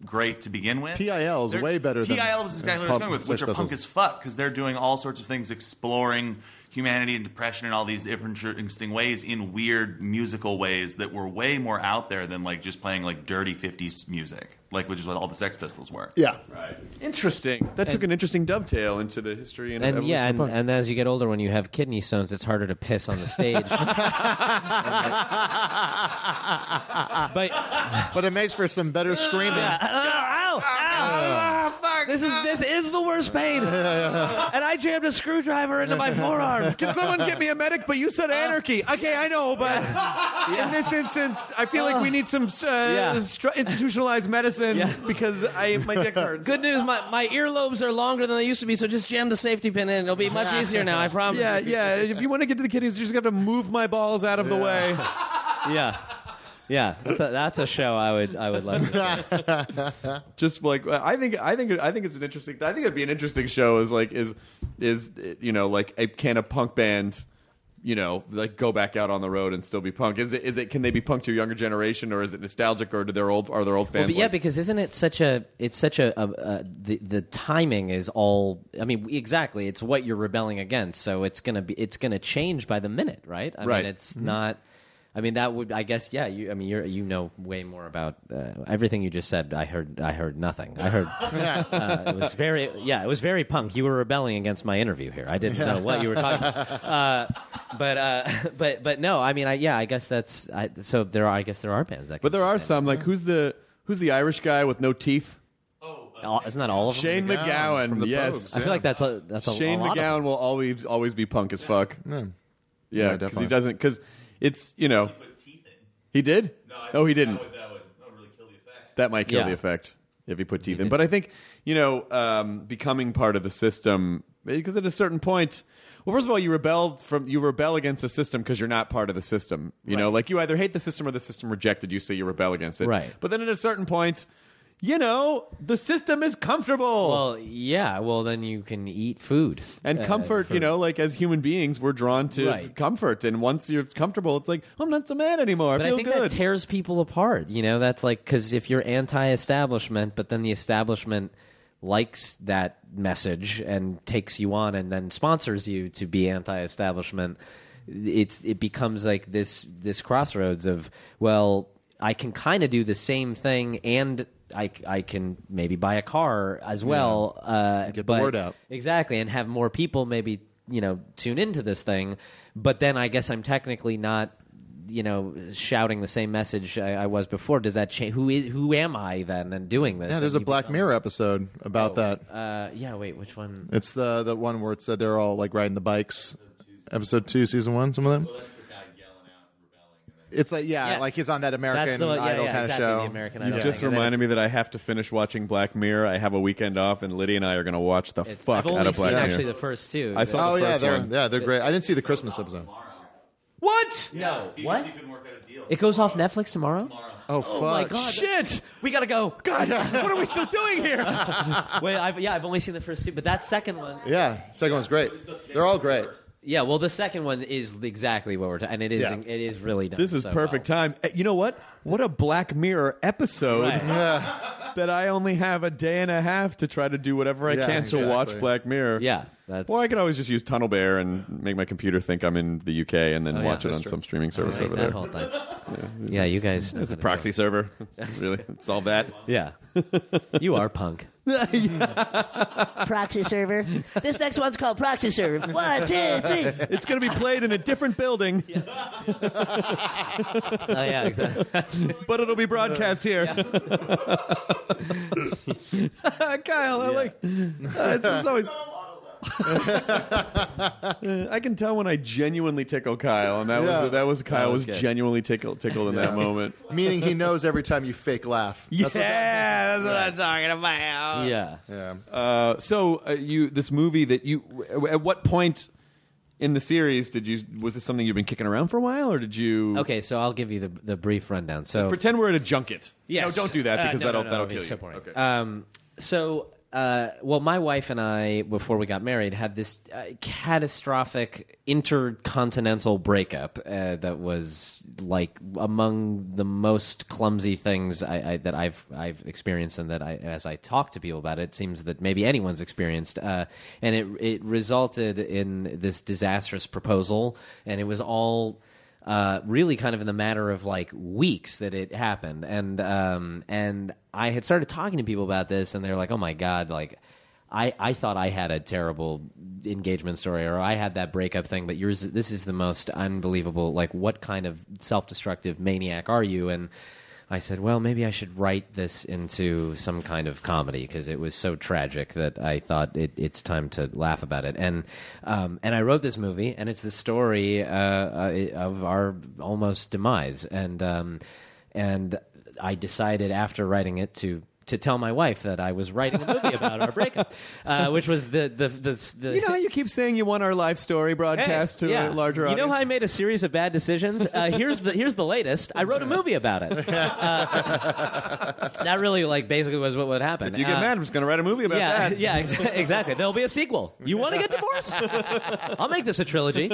great to begin with. PIL is They're- way better than PIL is exactly what I was going with, which are punk as fuck because they're doing all sorts of things, exploring humanity and depression in all these different interesting ways in weird musical ways that were way more out there than like just playing like dirty 50s music, like which is what all the Sex Pistols were. Yeah. Right. Interesting. That took an interesting dovetail into the history and, And yeah, and, and as you get older, when you have kidney stones, it's harder to piss on the stage. but But it makes for some better screaming. ow, ow, this is this is the worst pain. and I jammed a screwdriver into my forearm. Can someone get me a medic? But you said anarchy. Okay, I know, but in this instance, I feel like we need some uh, Yeah. stru- institutionalized medicine Yeah. because I my dick hurts. Good news, my, my earlobes are longer than they used to be, so just jam the safety pin in. It'll be much easier now, I promise. Yeah, yeah. If you want to get to the kidneys, you just have to move my balls out of the way. yeah. Yeah, that's a, that's a show I would I would love. To see. Just like I think, I think, I think it's an interesting. I think it'd be an interesting show. Is like is is you know like a can a punk band. You know, like go back out on the road and still be punk. Is it? Is it? Can they be punk to a younger generation, or is it nostalgic, or do their old are their old Well, fans? but yeah, like- because isn't it such a? It's such a. a, a the the timing is all. I mean, exactly. It's what you're rebelling against, so it's gonna be. It's gonna change by the minute, right? I Right. mean, it's mm-hmm. not. I mean, that would. I guess. Yeah. You. I mean, you're. You know way more about uh, everything you just said. I heard. I heard nothing. I heard. uh, it was very. Yeah. It was very punk. You were rebelling against my interview here. I didn't know what you were talking. about. Uh, but. Uh, but. But no. I mean. I. Yeah. I guess that's. I, so there are. I guess there are bands that. But there are some like who's the who's the Irish guy with no teeth? it. All- Isn't that all of them? Shane MacGowan MacGowan. from the yes, Pogues, I feel like that's a that's a, Shane a lot of MacGowan them. will always always be punk as fuck. Yeah. Yeah, Yeah, because definitely. he doesn't. Because it's you know he did. oh, he didn't. That might kill Yeah. the effect if he put teeth in. But I think you know um, becoming part of the system because at a certain point. Well, first of all, you rebel from you rebel against the system because you're not part of the system. You know, like you either hate the system or the system rejected you, so you rebel against it. Right. But then at a certain point, you know, the system is comfortable. Well, yeah. Well, then you can eat food and Uh, comfort, for- you know, like as human beings, we're drawn to Right. comfort. And once you're comfortable, it's like, I'm not so mad anymore. But I I think good. that tears people apart. You know, that's like because if you're anti-establishment, but then the establishment likes that message and takes you on, and then sponsors you to be anti-establishment, it's it becomes like this this crossroads of well, I can kind of do the same thing and. I, I can maybe buy a car as well. Uh, Get the but- word out. exactly, and have more people maybe you know tune into this thing. But then I guess I'm technically not you know shouting the same message I, I was before. Does that change? Who is who am I then and doing this? Yeah, there's a And you Black become- Mirror episode about that. Uh, yeah, wait, which one? It's the the one where it said they're all like riding the bikes. Episode two, season one, some of them. It's like yeah, Yes. like he's on that American That's the one- yeah, Idol yeah, kind exactly, of show. the American You just thing. And then- reminded me that I have to finish watching Black Mirror. I have a weekend off, and Lydia and I are going to watch the It's- fuck I've only out of Black seen Mirror. actually the first two. I saw Oh the yeah, first they're one. yeah they're great. I didn't see the Christmas episode. What? no, what? It goes off Netflix tomorrow. Oh, oh fuck! my God. Shit! We gotta go. God, what are we still doing here? Wait, I've, yeah, I've only seen the first two, but that second one. Yeah, second one's great. They're all great. Yeah, well, the second one is exactly what we're talking, and it is Yeah. it is really done. This is so perfect well. time. Eh, You know what? What a Black Mirror episode Right. that I only have a day and a half to try to do whatever I Yeah, can to watch exactly. Black Mirror. Yeah, that's. Or I could always just use TunnelBear and make my computer think I'm in the UK and then Oh, yeah. watch it That's on true. some streaming service Right, over that there. whole thing. Yeah, you guys. It's a proxy server. It's really solve that. Yeah, you are punk. proxy server. This next one's called proxy server. One, two, three. It's going to be played in a different building, Oh yeah, exactly. but it'll be broadcast here. Kyle, I like. Uh, it's, it's always. I can tell when I genuinely tickle Kyle, and that Yeah. was that was Kyle That was, was good. genuinely tickled tickled in that moment. Meaning he knows every time you fake laugh. Yeah, That's what that that's what I'm talking about. Yeah. Yeah. Uh, so uh, you this movie that you at what point in the series did you was this something you've been kicking around for a while or did you Okay, so I'll give you the the brief rundown. So pretend we're at a junket? Yes. No, don't do that Uh, because no, that'll no, no, that'll it'd kill be so you. boring. Okay. Um, so, uh, well, my wife and I, before we got married, had this uh, catastrophic intercontinental breakup uh, that was like among the most clumsy things I, I, that I've I've experienced, and that I, as I talk to people about it, it seems that maybe anyone's experienced. Uh, and it it resulted in this disastrous proposal, and it was all uh, really kind of in the matter of like weeks that it happened, and um, and I had started talking to people about this, and they're like, "Oh my god!" Like, I I thought I had a terrible engagement story, or I had that breakup thing, but yours this is the most unbelievable. Like, what kind of self destructive maniac are you? And I said, well, maybe I should write this into some kind of comedy because it was so tragic that I thought it, it's time to laugh about it. And um, and I wrote this movie, and it's the story uh, uh, of our almost demise. And um, and I decided after writing it to. To tell my wife that I was writing a movie about our breakup, uh, which was the the the, the you know how you keep saying you want our life story broadcast Hey, to yeah. a larger audience. You know how I made a series of bad decisions? Uh, here's the here's the latest. I wrote a movie about it. Uh, that really like basically was what would happen. if you get Uh, mad, I'm just going to write a movie about yeah, that. yeah, ex- exactly. There'll be a sequel. You want to get divorced? I'll make this a trilogy.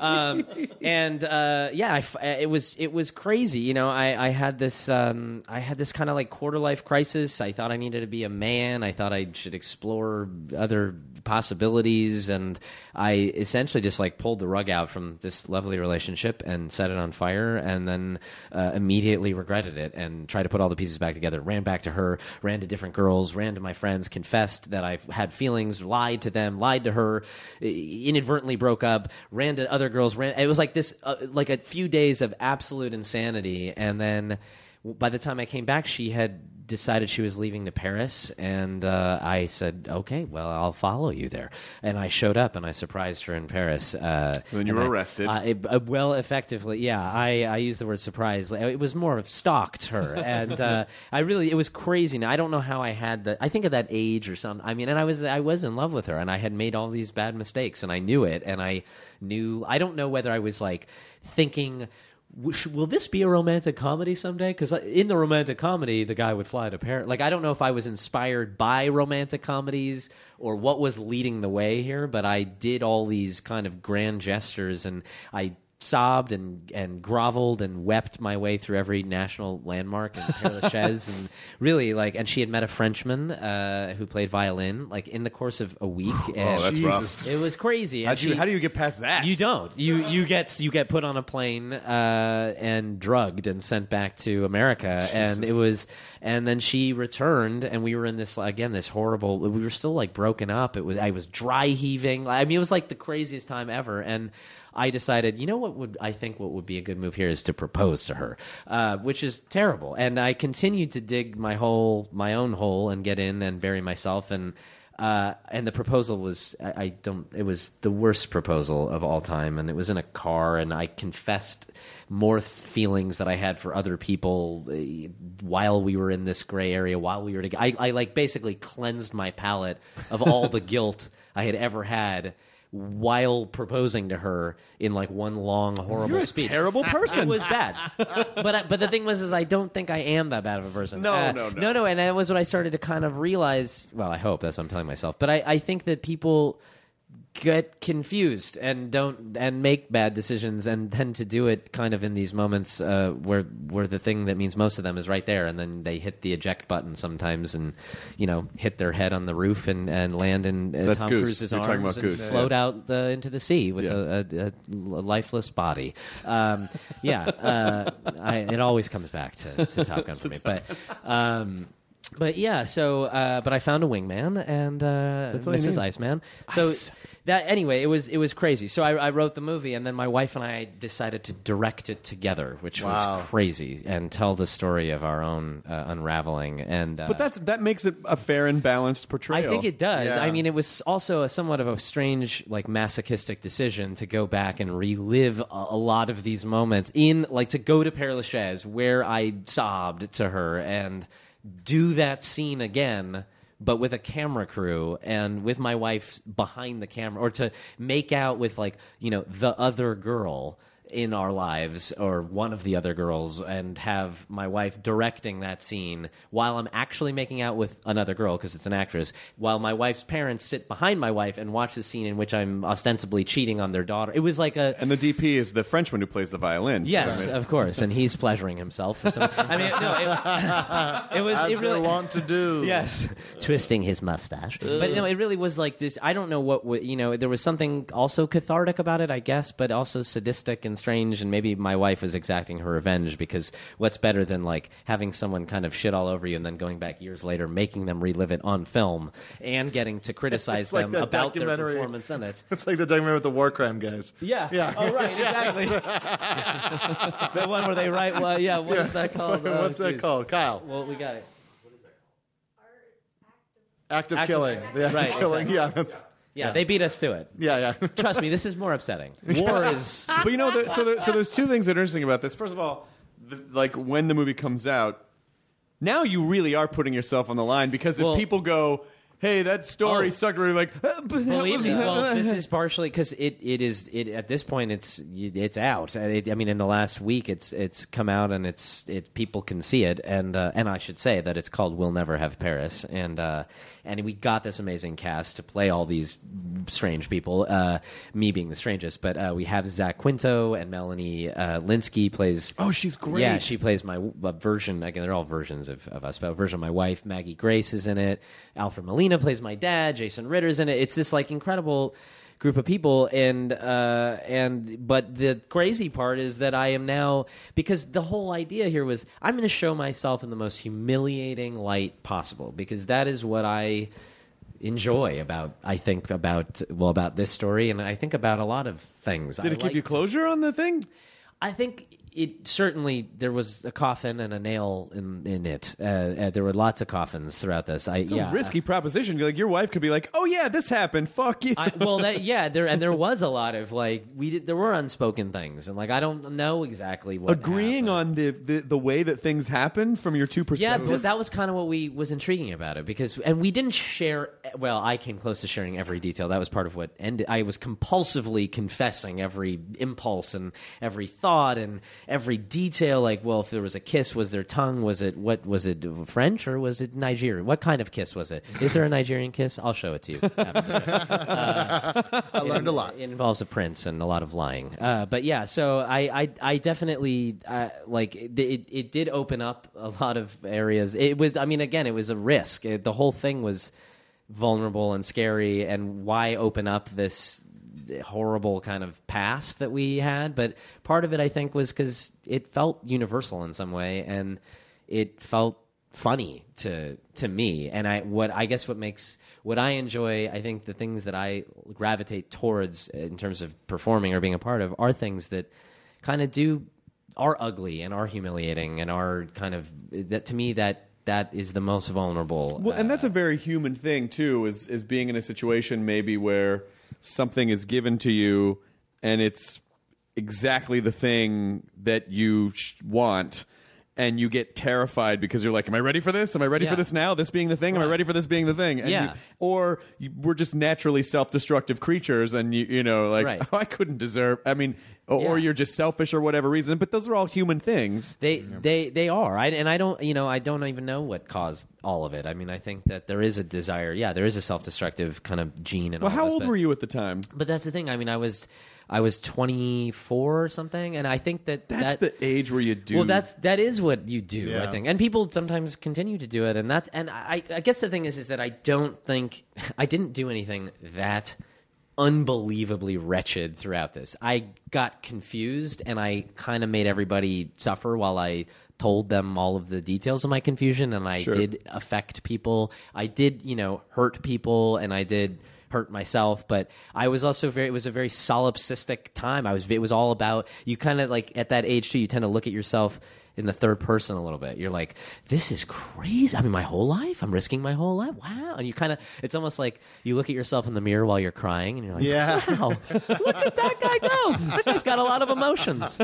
Um, and uh, yeah, I it was it was crazy. You know, I, I had this um, I had this kind of like quarter life crisis. I thought I needed to be a man. I thought I should explore other possibilities, and I essentially just like pulled the rug out from this lovely relationship and set it on fire, and then uh, immediately regretted it and tried to put all the pieces back together. Ran back to her, ran to different girls, ran to my friends, confessed that I had feelings, lied to them, lied to her, inadvertently broke up, ran to other girls. Ran. It was like this, uh, like a few days of absolute insanity, and then by the time I came back, she had decided she was leaving to Paris, and uh, I said, "Okay, well, I'll follow you there." And I showed up, and I surprised her in Paris. Uh, then you were I- arrested. I, uh, well, effectively, yeah. I, I used the word surprise. It was more of stalked her, and uh, I really it was crazy. Now I don't know how I had the. I think at that age or something. I mean, and I was I was in love with her, and I had made all these bad mistakes, and I knew it, and I knew. I don't know whether I was like thinking. "W- sh- Will this be a romantic comedy someday? Because uh, in the romantic comedy, the guy would fly to Paris. Like I don't know if I was inspired by romantic comedies or what was leading the way here, but I did all these kind of grand gestures, and I sobbed and and groveled and wept my way through every national landmark in Père Lachaise, and really like. And she had met a Frenchman uh, who played violin, like in the course of a week. and Oh, that's rough. It was crazy. How'd you- she- how do you get past that? You don't. You you get you get put on a plane uh, and drugged and sent back to America, and it was. And then she returned, and we were in this again this horrible. We were still like broken up. It was I was dry heaving. I mean, it was like the craziest time ever, and. I decided, you know what would I think what would be a good move here is to propose to her, uh, which is terrible. And I continued to dig my hole, my own hole, and get in and bury myself. And uh, and the proposal was I, I don't it was the worst proposal of all time, and it was in a car, and I confessed more th- feelings that I had for other people uh, while we were in this gray area, while we were together. I, I like basically cleansed my palate of all the guilt I had ever had while proposing to her in like one long horrible You're a speech. terrible person. It was bad, but I, but the thing was, is I don't think I am that bad of a person. No, Uh, no, no. no, no. And that was what I started to kind of realize. Well, I hope that's what I'm telling myself. But I, I think that people get confused and don't and make bad decisions and tend to do it kind of in these moments uh, where where the thing that means most to them is right there and then they hit the eject button sometimes and you know hit their head on the roof and, and land in uh, That's Tom Goose. Cruise's You're arms talking about and Goose. float Yeah. out uh, into the sea with Yeah. a, a, a lifeless body. Um, yeah, uh, I, it always comes back to, to Top Gun for me. But um, But yeah, so uh, but I found a wingman and uh, That's all you Mrs. need. Iceman. So that anyway, it was it was crazy. So I, I wrote the movie, and then my wife and I decided to direct it together, which Wow. was crazy, and tell the story of our own uh, unraveling. And uh, But that's that makes it a fair and balanced portrayal. I think it does. Yeah. I mean, it was also a somewhat of a strange, like masochistic decision to go back and relive a, a lot of these moments in, like, to go to Père Lachaise where I sobbed to her and do that scene again. But with a camera crew and with my wife behind the camera, or to make out with like you know the other girl in our lives or one of the other girls and have my wife directing that scene while I'm actually making out with another girl because it's an actress while my wife's parents sit behind my wife and watch the scene in which I'm ostensibly cheating on their daughter it was like a And the DP is the Frenchman who plays the violin. so yes I mean- of course and he's pleasuring himself for some, I mean no it, it was As it really they want to do. Yes, twisting his mustache. But no, it really was like this. I don't know what you know. There was something also cathartic about it, I guess, but also sadistic and strange. And maybe my wife was exacting her revenge because what's better than like having someone kind of shit all over you and then going back years later, making them relive it on film and getting to criticize It's like them that about their performance in it. It's like the documentary with the war crime guys. Yeah. Yeah. Oh, right. Exactly. the one where they write. Well, yeah. What is that called? Oh, What's that called, Kyle? Well, we got it. Active Active- killing. The Act of Right, killing. exactly. Yeah. Yeah, they beat us to it. yeah. Yeah. Trust me, this is more upsetting. War is. but you know, there, so there, so there's two things that are interesting about this. First of all, the, like when the movie comes out, now you really are putting yourself on the line because if Well- people go, "Hey, that story Oh. sucked," we're like, "Uh, Believe me, well, this is partially because it, it is it at this point it's it's out. And It, I mean, in the last week, it's it's come out and it's it people can see it. And uh, and I should say that it's called "We'll Never Have Paris." And uh, and we got this amazing cast to play all these strange people. Uh, me being the strangest, but uh, we have Zach Quinto and Melanie uh, Lynskey plays. Oh, she's great. Yeah, she plays my version. Again, they're all versions of, of us, but a version of my wife, Maggie Grace, is in it. Alfred Molina plays my dad. Jason Ritter's in it. It's this like incredible group of people, and uh, and but the crazy part is that I am now because the whole idea here was I'm going to show myself in the most humiliating light possible because that is what I enjoy about I think about well about this story and I think about a lot of things. Did I it give like you closure on the thing? I think it certainly there was a coffin and a nail in in it. Uh, uh, there were lots of coffins throughout this. I It's a risky proposition. Like your wife could be like, "Oh yeah, this happened. Fuck you." I, well, that yeah, there and there was a lot of like we did. There were unspoken things, and like I don't know exactly what Agreeing on the, the the way that things happened from your two Yeah, perspectives. but that was kind of what we was intriguing about it because, and we didn't share. Well, I came close to sharing every detail. That was part of what ended. I was compulsively confessing every impulse and every thought and every detail. Like, well, if there was a kiss, was there tongue? Was it what? Was it French or was it Nigerian? What kind of kiss was it? Is there a Nigerian kiss? I'll show it to you. I learned a lot. It involves a prince and a lot of lying. Uh, but yeah, so I, I, I definitely uh, like it, it. It did open up a lot of areas. It was, I mean, again, it was a risk. It, the whole thing was vulnerable and scary. And why open up this horrible kind of past that we had? But part of it, I think, was because it felt universal in some way, and it felt funny to to me and i what i guess what makes what i enjoy i think the things that i gravitate towards in terms of performing or being a part of are things that kind of do are ugly and are humiliating and are kind of that to me that that is the most vulnerable Well, and that's a uh, very human thing too. Is is being in a situation maybe where something is given to you and it's exactly the thing that you sh- want. And you get terrified because you're like, "Am I ready for this? Am I ready for Yeah. this now? This being the thing? Am I ready for this being the thing?" And Yeah. you- or you, we're just naturally self-destructive creatures, and you you know, like, Right. "Oh, I couldn't deserve." I mean, or, or Yeah. you're just selfish or whatever reason. But those are all human things. They they they are. I, and I don't you know I don't even know what caused all of it. I mean I think that there is a desire. Yeah, there is a self destructive kind of gene. In Well, all how us, old but- were you at the time? But that's the thing. I mean I was I was 24 or something, and I think that That's that, the age where you do. Well, that's that is what you do, I think, and people sometimes continue to do it, and that and I, I guess the thing is, is that I don't think I didn't do anything that unbelievably wretched throughout this. I got confused, and I kind of made everybody suffer while I told them all of the details of my confusion, and I Sure. did affect people. I did, you know, hurt people, and I did hurt myself. But I was also very. It was a very solipsistic time. I was. It was all about you. Kind of like at that age too. You tend to look at yourself in the third person a little bit. You're like, this is crazy. I mean, my whole life, I'm risking my whole life. Wow. And you kind of, it's almost like you look at yourself in the mirror while you're crying and you're like, Yeah. wow, look at that guy go. That guy's got a lot of emotions.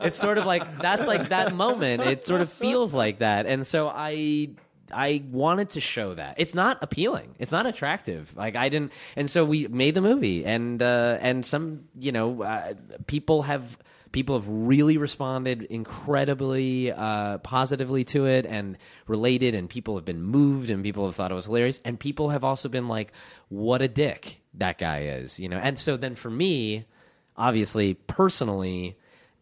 It's sort of like, that's like that moment. It sort of feels like that. And so I, I wanted to show that it's not appealing. It's not attractive. Like I didn't, and so we made the movie, and uh, and some you know uh, people have people have really responded incredibly uh, positively to it and related, and people have been moved, and people have thought it was hilarious, and people have also been like, "What a dick that guy is," you know. And so then for me, obviously, personally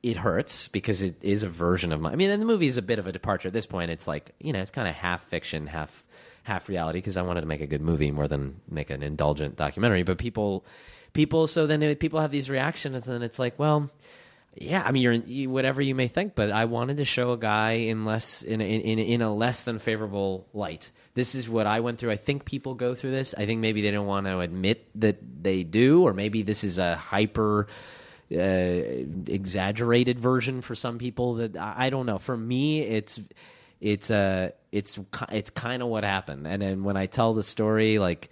it hurts because it is a version of my. I mean, and the movie is a bit of a departure at this point. It's like you know, it's kind of half fiction, half half reality because I wanted to make a good movie more than make an indulgent documentary. But people, people, so then it, people have these reactions, and it's like, well. Yeah, I mean, you're you, whatever you may think, but I wanted to show a guy in less in, in in a less than favorable light. This is what I went through. I think people go through this. I think maybe they don't want to admit that they do, or maybe this is a hyper uh, exaggerated version for some people. That I, I don't know. For me, it's it's uh, it's it's kind of what happened. And then when I tell the story, like.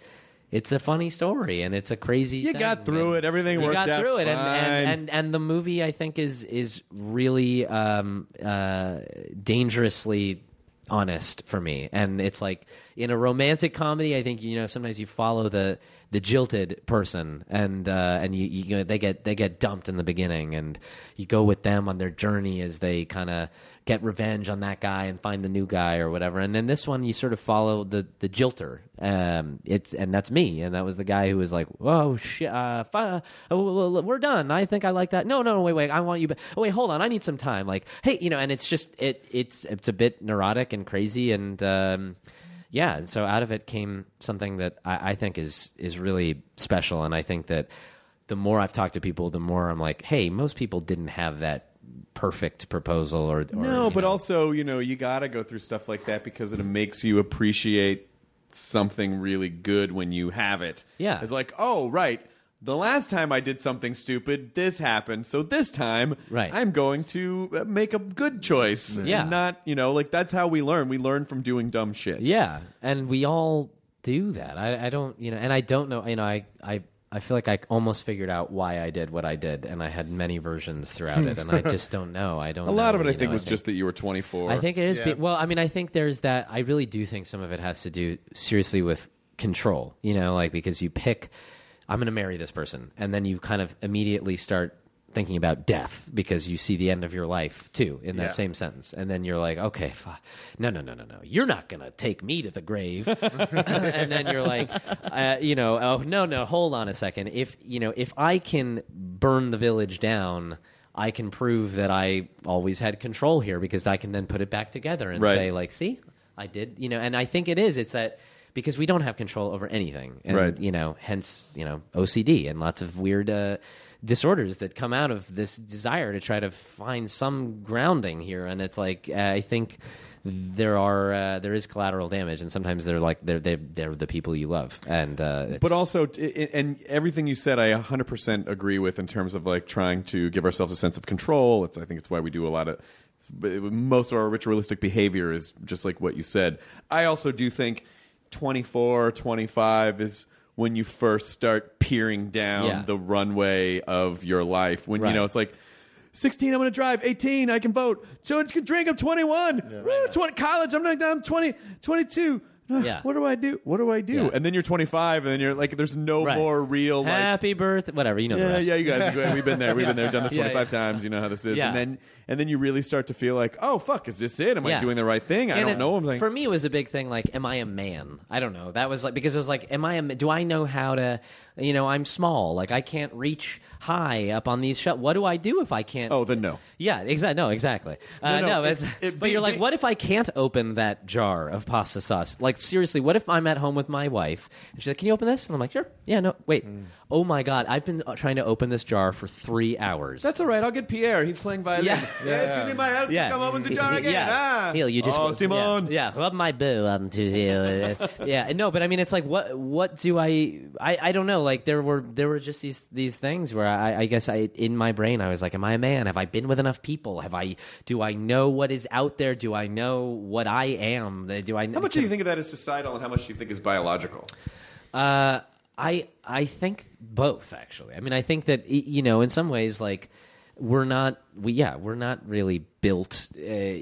It's a funny story, and it's a crazy. You thing, got through and it. Everything worked out. you got through it, and, and and and the movie I think is is really um, uh, dangerously honest for me. And it's like in a romantic comedy, I think you know sometimes you follow the the jilted person, and uh, and you, you know, they get they get dumped in the beginning, and you go with them on their journey as they kind of get revenge on that guy and find the new guy or whatever. And then this one, you sort of follow the the jilter. Um, it's and that's me, and that was the guy who was like, "Whoa, shit, uh, oh, we're done. I think I like that." No, no, wait, wait, I want you. But oh, wait, hold on, I need some time. Like, hey, you know, and it's just it it's it's a bit neurotic and crazy, and um, yeah, so out of it came something that I, I think is is really special, and I think that the more I've talked to people, the more I'm like, hey, most people didn't have that perfect proposal or, or No, but know. also, you know, you got to go through stuff like that because it makes you appreciate something really good when you have it. Yeah. It's like, oh, right. The last time I did something stupid, this happened. So this time, Right. I'm going to uh, make a good choice. Yeah. And not, you know, like that's how we learn. We learn from doing dumb shit. Yeah, and we all do that. I, I don't, you know, and I don't know. You know, I, I, I feel like I almost figured out why I did what I did, and I had many versions throughout it, and I just don't know. I don't. A lot know, of it, I you think, know, was just that you were 24. I think it is. Yeah. be- Well, I mean, I think there's that. I really do think some of it has to do seriously with control. You know, like because you pick, I'm going to marry this person, and then you kind of immediately start thinking about death because you see the end of your life too in that Yeah. same sentence, and then you're like, okay, fu- no, no, no, no, no, you're not going to take me to the grave, and then you're like, uh, you know, oh no, no, hold on a second. If you know, if I can burn the village down. I can prove that I always had control here because I can then put it back together and Right. say like, see, I did, you know, and I think it is. It's that because we don't have control over anything, and Right. you know, hence you know OCD and lots of weird uh, disorders that come out of this desire to try to find some grounding here. And it's like uh, I think there are uh, there is collateral damage, and sometimes they're like they're they're, they're the people you love, and uh, But also, and everything you said, I 100% agree with in terms of like trying to give ourselves a sense of control. It's, I think it's why we do a lot of most of our ritualistic behavior is just like what you said. I also do think 24, 25 is when you first start peering down Yeah. the runway of your life. When you know it's like. 16, I'm going to drive. 18, I can vote. So I can drink. I'm 21. Woo, 20, college, I'm not I'm 20, 22. Yeah. What do I do? What do I do? Yeah. And then you're 25, and then you're like, there's no Right. more real like. happy birthday, whatever you know. the yeah, rest. yeah, you guys, we've been there. We've been there. Done this 25 yeah. times. You know how this is. Yeah. And then, and then you really start to feel like, oh fuck, is this it? Am I doing the right thing? I And don't it- know. I'm like, for me, it was a big thing. Like, am I a man? I don't know. That was like because it was like, am I a? Do I know how to? You know, I'm small. Like, I can't reach high up on these shelves. What do I do if I can't? oh, then no. Yeah, exactly. No, exactly. Uh, No, no, no, it's, it- but you're like, what if I can't open that jar of pasta sauce? Like, seriously, what if I'm at home with my wife and she's like, "Can you open this?" And I'm like, "Sure." Yeah, no, wait. Oh my god, I've been uh, trying to open this jar for three hours. That's all right. I'll get Pierre. He's playing violin. Yeah. If you need my help, Yeah. come open the jar again. Yeah. Ah. Here, you just oh, Simone. Yeah, yeah, rub my boo onto here. yeah, no, but I mean, it's like, what? What do I? I, I don't know. Like there were there were just these these things where I, I guess I in my brain I was like, am I a man? Have I been with enough people? Have I? Do I know what is out there? Do I know what I am? Do I? How much do you think of that as societal, and how much do you think is biological? Uh, I I think both actually. I mean, I think that you know, in some ways, like we're not we yeah we're not really built uh,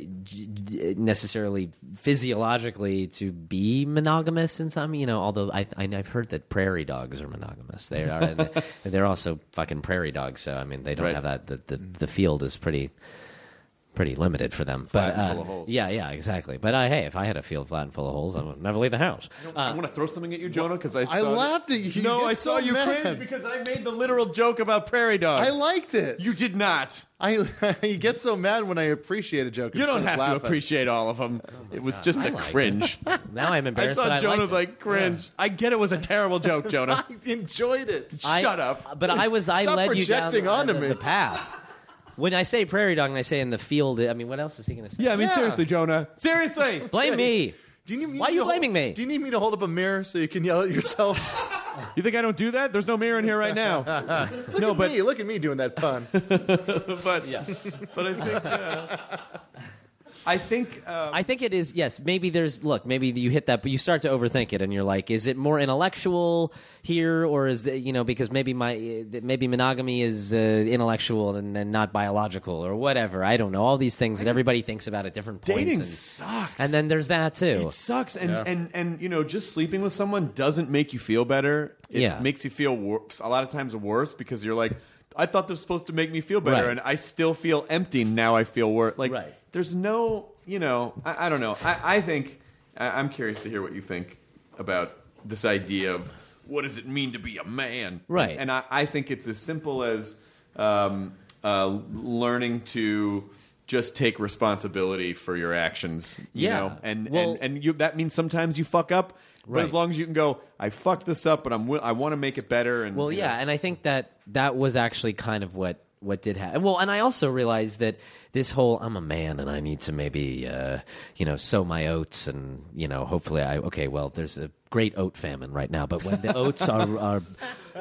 necessarily physiologically to be monogamous in some you know although I, I I've heard that prairie dogs are monogamous they are and they're also fucking prairie dogs so I mean they don't Right. have that the, the the field is pretty pretty limited for them Flat but and uh, full of holes. yeah yeah exactly but uh, hey if I had a field flat and full of holes I would never leave the house I want to throw something at you, Jonah, because I I saw laughed at you. You no, get I saw so you mad. cringe because I made the literal joke about prairie dogs. I liked it. You did not. I you get so mad when I appreciate a joke. You don't have of to appreciate all of them. it was just I the like cringe. now I'm embarrassed. I saw that I Jonah liked it. like cringe. I get it was a terrible joke, Jonah. I enjoyed it. I- Shut up. But I was I Stop led you down onto the, me. the path. When I say prairie dog and I say in the field, I mean what else is he going to say? Yeah, I mean Yeah. seriously, Jonah. Seriously. Blame me. Do you need, me Why are need you to hold- blaming me? Do you need me to hold up a mirror so you can yell at yourself? You think I don't do that? There's no mirror in here right now. look No, at but- me. Look at me doing that pun. but yeah, but I think uh, I think um, I think it is. Yes, maybe there's. Look, maybe you hit that, but you start to overthink it, and you're like, is it more intellectual here, or is it you know because maybe my maybe monogamy is uh, intellectual and, and not biological or whatever. I don't know. All these things that everybody thinks about at different points. dating and, sucks. and then there's that too. It sucks, and and and you know, just sleeping with someone doesn't make you feel better. It Yeah. makes you feel worse. A lot of times worse because you're like, I thought this was supposed to make me feel better, Right. and I still feel empty. Now I feel worse. Like, Right. There's no, you know, I, I don't know. I, I think I, I'm curious to hear what you think about this idea of what does it mean to be a man, Right. And I, I think it's as simple as um, uh, learning to. Just take responsibility for your actions, you Yeah. know, and Well- and and you that means sometimes you fuck up but Right. as long as you can go i fucked this up but i'm i want to make it better and Well, yeah, know. and I think that that was actually kind of what what did happen. Well, and I also realized that this whole I'm a man and I need to maybe uh, you know sow my oats and you know hopefully I okay. Well, there's a great oat famine right now, but when the oats are, are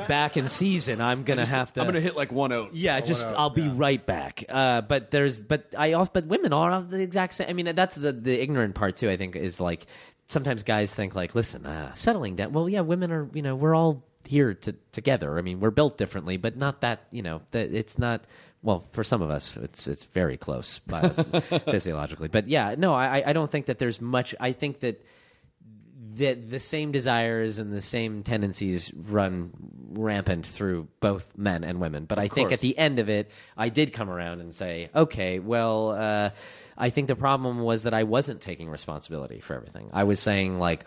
back in season, I'm gonna have to. i'm gonna hit like one oat Yeah, just I'll be right back. Uh, but there's, but I also, but women are of the exact same. I mean, that's the the ignorant part too. I think is like sometimes guys think like, listen, uh, settling down. Well, yeah, women are. You know, we're all here to, together. I mean, we're built differently, but not that. You know, that it's not. Well, for some of us, it's it's very close bio- physiologically. But yeah, no, I I don't think that there's much. I think that that the same desires and the same tendencies run rampant through both men and women. But I think at the end of it, I did come around and say, okay, well, uh, I think the problem was that I wasn't taking responsibility for everything. I was saying like.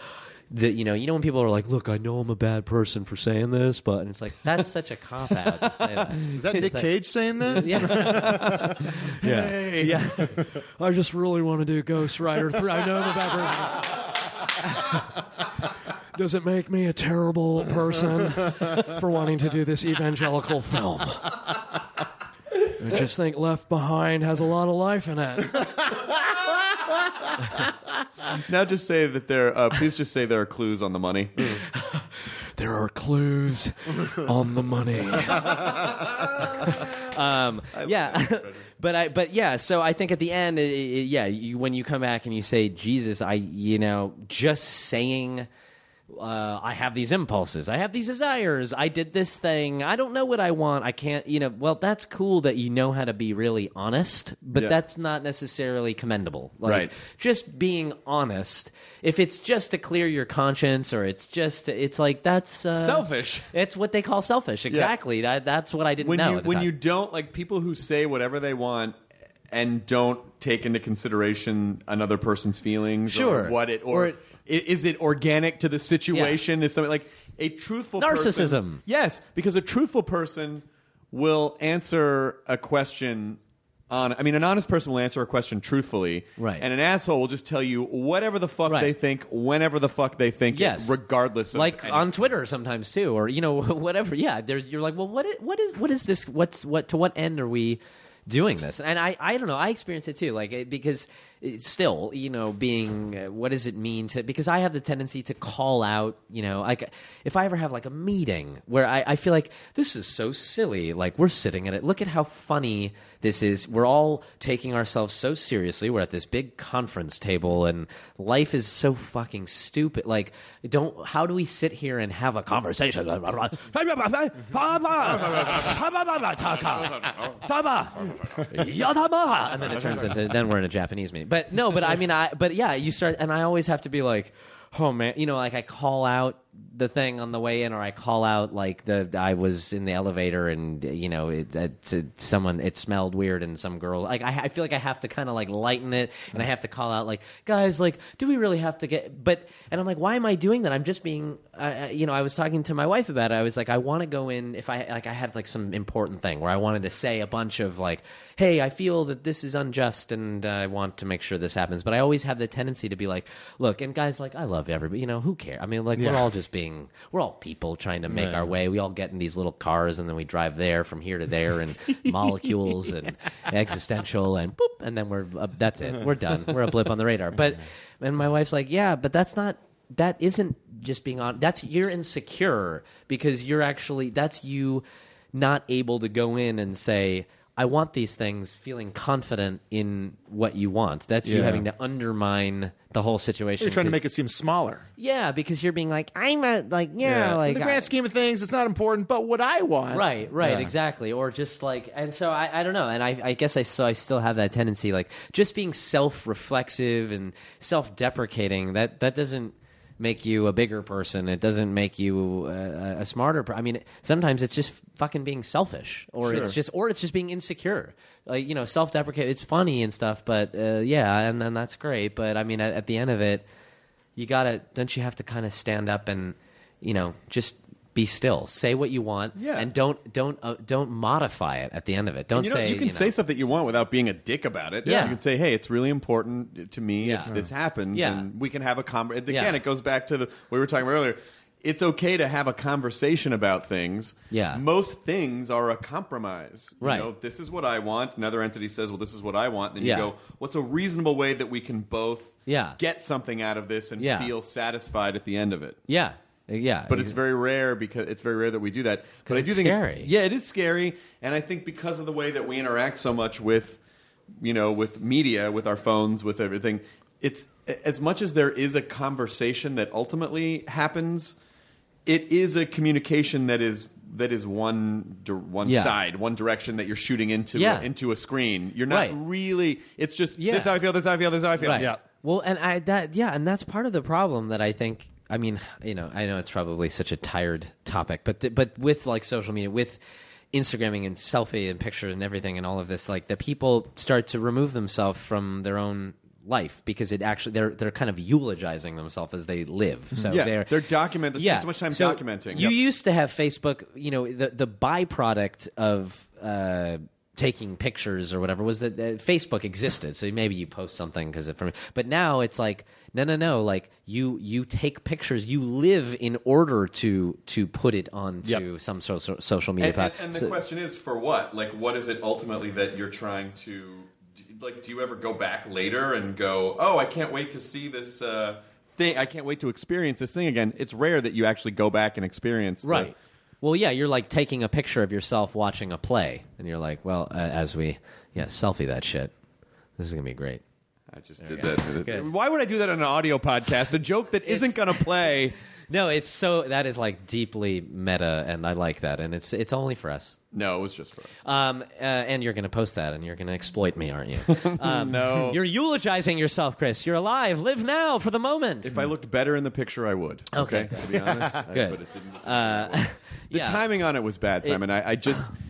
The, you know, you know when people are like, "Look, I know I'm a bad person for saying this," but and it's like that's such a cop out to say that. Is that It's Nick like- Cage saying that? Yeah, yeah, yeah. I just really want to do Ghost Rider three. I know I'm a bad person. Does it make me a terrible person for wanting to do this evangelical film? I just think Left Behind has a lot of life in it. now just say that there uh, please just say there are clues on the money There are clues on the money. um, yeah, but I, but yeah. So I think at the end, it, it- yeah, you, when you come back and you say Jesus, I, you know, just saying. Uh, I have these impulses. I have these desires. I did this thing. I don't know what I want. I can't, you know. Well, that's cool that you know how to be really honest, but Yeah. that's not necessarily commendable. Like, Right. Just being honest. If it's just to clear your conscience, or it's just, it's like that's uh, Selfish. It's what they call selfish. Exactly. That, that's what I didn't when know. you when time. you don't like people who say whatever they want and don't take into consideration another person's feelings Sure. or what it Or or, it- is it organic to the situation is something like a truthful Narcissism. person, yes because a truthful person will answer a question on. I mean, an honest person will answer a question truthfully, Right. And an asshole will just tell you whatever the fuck Right. they think, whenever the fuck they think, it, Yes. regardless of like anything. on Twitter sometimes too, or you know whatever. Yeah, there's you're like, well, what is what is what is this? What's what to what end are we doing this? And I I don't know. I experienced it too, like because still you know being uh, what does it mean to because I have the tendency to call out you know like if I ever have like a meeting where I, I feel like this is so silly like we're sitting at it look at how funny this is we're all taking ourselves so seriously we're at this big conference table and life is so fucking stupid like don't how do we sit here and have a conversation and then it turns into then we're in a Japanese meeting. But no, but I mean, I but yeah, you start, and I always have to be like, oh man, you know, like I call out the thing on the way in, or I call out like the I was in the elevator and you know it, it, to someone it smelled weird and some girl like I, I feel like I have to kind of like lighten it and I have to call out like guys like do we really have to get but and I'm like why am I doing that? I'm just being uh, you know I was talking to my wife about it. I was like I want to go in if I like I had like some important thing where I wanted to say a bunch of like hey I feel that this is unjust and uh, I want to make sure this happens. But I always have the tendency to be like look and guys like I love everybody you know who cares I mean like we're all just being we're all people trying to make our way. We all get in these little cars and then we drive there from here to there and molecules and existential and boop and then we're uh, that's it. We're done. We're a blip on the radar. But and my wife's like yeah but that's not that isn't just being on that's you're insecure because you're actually that's you not able to go in and say I want these things feeling confident in what you want that's you Yeah. having to undermine the whole situation You're trying to 'cause- make it seem smaller. yeah, because you're being like, I'm a like, yeah, like in the grand I- scheme of things, it's not important. But what I want, Right, right, exactly. Or just like, and so I, I don't know, and I, I guess I so I still have that tendency, like just being self-reflexive and self-deprecating. That that doesn't make you a bigger person. It doesn't make you a, a smarter. Per- I mean, sometimes it's just fucking being selfish, or it's just, or it's just being insecure. Like you know, self-deprecate. It's funny and stuff, but uh, yeah, and then that's great. But I mean, at, at the end of it, you gotta don't you have to kind of stand up and you know just be still say what you want Yeah. and don't don't uh, don't modify it at the end of it don't And you know, say you can know, say stuff that you want without being a dick about it. Yeah. you can say, "Hey, it's really important to me Yeah. if this happens, Yeah. and we can have a conversation." Again, Yeah. it goes back to the we were talking about earlier. It's okay to have a conversation about things. Yeah. most things are a compromise. Right. You know, this is what I want. Another entity says, "Well, this is what I want." Then you go, "What's a reasonable way that we can both Yeah. get something out of this and feel satisfied at the end of it?" yeah Uh, yeah but it's very rare because it's very rare that we do that. But I it's do think scary. it's yeah, it is scary, and I think because of the way that we interact so much with, you know, with media, with our phones, with everything, it's as much as there is a conversation that ultimately happens, it is a communication that is that is one one Yeah. side, one direction that you're shooting into Yeah. into a screen. You're not Right. really. It's just Yeah. this is how I feel. This is how I feel. This is how I feel. Right. Well, and I that yeah, and that's part of the problem that I think. I mean, you know, I know it's probably such a tired topic, but th- but with like social media, with Instagramming and selfie and picture and everything and all of this, like the people start to remove themselves from their own life because it actually they're they're kind of eulogizing themselves as they live. So yeah, they're they're document. They spend so much time so documenting. You Yep. used to have Facebook. You know, the the byproduct of uh, taking pictures or whatever was that uh, Facebook existed. So maybe you post something because it from. But now it's like no, no, no. Like you you take pictures. You live in order to to put it onto some social social media And, and, and the So- question is for what? Like, what is it ultimately that you're trying to? Like, do you ever go back later and go, "Oh, I can't wait to see this uh, thing. I can't wait to experience this thing again." It's rare that you actually go back and experience. the- Right. Well, yeah, you're like taking a picture of yourself watching a play, and you're like, well, uh, as we, yeah, selfie that shit. This is gonna be great. I just There did that. Why would I do that on an audio podcast? A joke that isn't going to play. No, it's so that is like deeply meta, and I like that, and it's it's only for us. No, it was just for us. Um, uh, and you're going to post that, and you're going to exploit me, aren't you? Um, No. you're eulogizing yourself, Chris. You're alive. Live now for the moment. If I looked better in the picture, I would. Okay. to be honest. I- Good. but it didn't. Uh, the yeah. timing on it was bad, It- Simon. I, I just.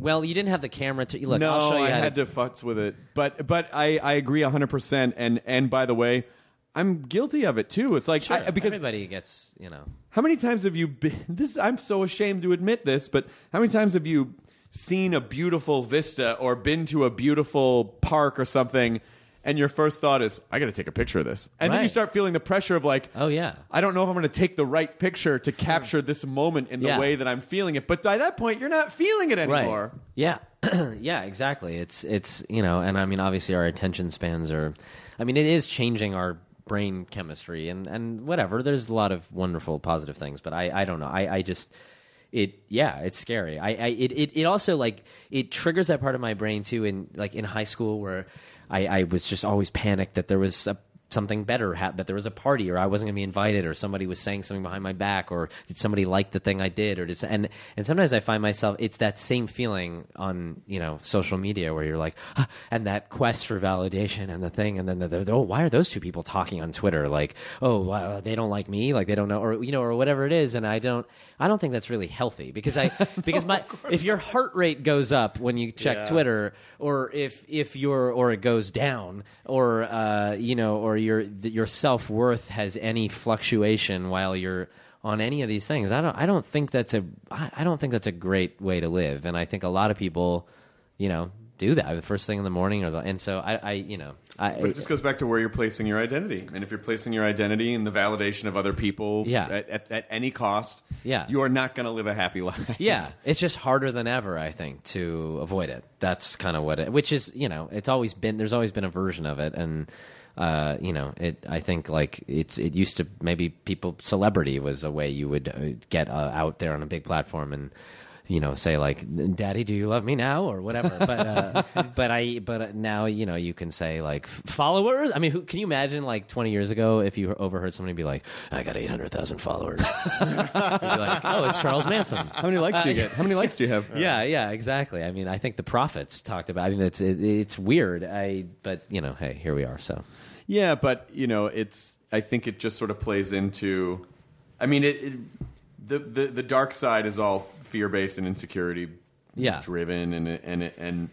Well, you didn't have the camera to look. no, I'll show you I had to futz with it, but but I, I agree hundred percent. And and by the way, I'm guilty of it too. It's like Sure, I, uh, because everybody gets, you know. how many times have you been? This I'm so ashamed to admit this, but how many times have you seen a beautiful vista or been to a beautiful park or something and your first thought is I got to take a picture of this. And then you Right. start feeling the pressure of like Oh yeah. I don't know if I'm going to take the right picture to capture this moment in the Yeah. way that I'm feeling it. But by that point, you're not feeling it anymore. Right. Yeah. yeah, exactly. It's it's you know, and I mean obviously our attention spans are I mean it is changing our brain chemistry and and whatever. There's a lot of wonderful positive things, but I I don't know. I I just it yeah it's scary i, I it, it it also like it triggers that part of my brain too in like in high school where i i was just always panicked that there was a something better hap that there was a party or I wasn't going to be invited or somebody was saying something behind my back or did somebody like the thing I did or did and and sometimes I find myself it's that same feeling on you know social media where you're like "Ah," and that quest for validation and the thing and then the, the, oh why are those two people talking on Twitter like oh wow, they don't like me like they don't know or you know or whatever it is and I don't I don't think that's really healthy because I because my if your heart rate goes up when you check Yeah. Twitter or if if your or it goes down or uh, you know or your your self worth has any fluctuation while you're on any of these things. I don't I don't think that's a I, I don't think that's a great way to live, and I think a lot of people, you know, do that the first thing in the morning or the and so I, I you know I But it just goes back to where you're placing your identity. And if you're placing your identity in the validation of other people Yeah. at, at, at any cost, Yeah. you are not going to live a happy life. yeah, it's just harder than ever, I think, to avoid it. That's kind of what it, which is, you know, it's always been, there's always been a version of it. And, uh, you know, it, I think like it's, it used to maybe people, celebrity was a way you would uh, get uh, out there on a big platform and, you know, say like, "Daddy, do you love me now?" or whatever. But uh, but I but now you know you can say like followers. I mean, who, can you imagine like 20 years ago if you overheard somebody be like, "I got 800,000 followers," You'd be like, "Oh, it's Charles Manson." How many likes do you get? How many likes do you have? Yeah, yeah, exactly. I mean, I think the prophets talked about. I mean, it's it, it's weird. I but you know, hey, here we are. So Yeah, but you know, it's. I think it just sort of plays into. I mean, it. it the, the the dark side is all fear based and insecurity Yeah. driven, and and and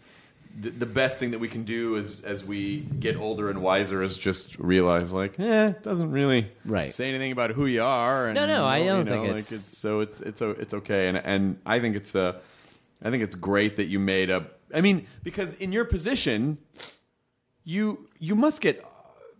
the, the best thing that we can do is as we get older and wiser is just realize like, eh, it doesn't really Right. say anything about who you are. And, No, no, I you don't know, think like it's- so. It's it's o- it's okay, and and I think it's a. I think it's great that you made a. I mean, because in your position, you you must get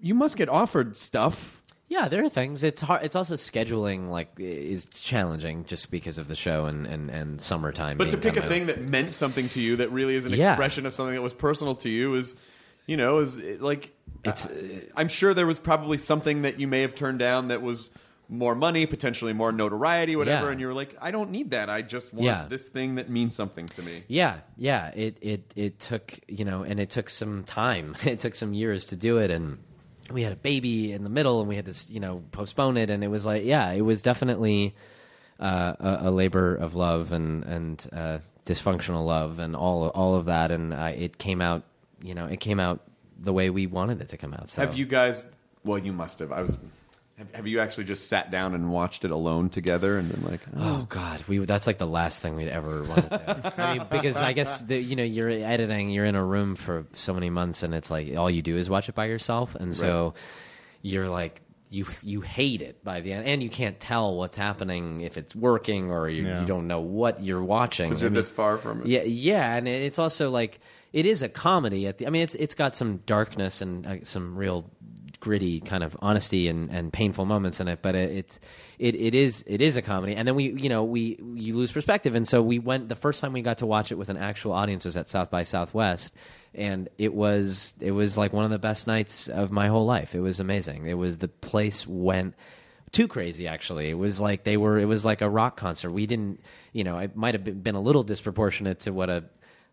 you must get offered stuff. yeah, there are things. It's hard. It's also scheduling like is challenging just because of the show and and, and summertime. But to pick a of- thing that meant something to you, that really is an Yeah. expression of something that was personal to you, is you know is like It's- uh, I'm sure there was probably something that you may have turned down that was more money, potentially more notoriety, whatever, Yeah. and you were like, I don't need that. I just want Yeah. this thing that means something to me. Yeah, yeah. It it it took you know, and it took some time. It took some years to do it, and we had a baby in the middle, and we had to you know postpone it, and it was like, yeah, it was definitely uh, a, a labor of love and and uh, dysfunctional love, and all all of that, and uh, it came out, you know, it came out the way we wanted it to come out. So. Have you guys? Well, you must have. I was. Have, have you actually just sat down and watched it alone together and been like, Oh God, we that's like the last thing we'd ever want to do. I mean, because I guess the, you know you're editing, you're in a room for so many months, and it's like all you do is watch it by yourself, and so you're like you you hate it by the end, and you can't tell what's happening if it's working or you, Yeah. you don't know what you're watching because you're I mean, this far from it? yeah, yeah, and it's also like it is a comedy. At the, I mean, it's it's got some darkness and uh, some real gritty kind of honesty and, and painful moments in it, but it, it it is it is a comedy. And then we you know we you lose perspective, and so we went the first time we got to watch it with an actual audience was at South by Southwest. And it was it was like one of the best nights of my whole life. It was amazing. It was the place went too crazy actually it was like they were it was like a rock concert we didn't you know it might have been a little disproportionate to what a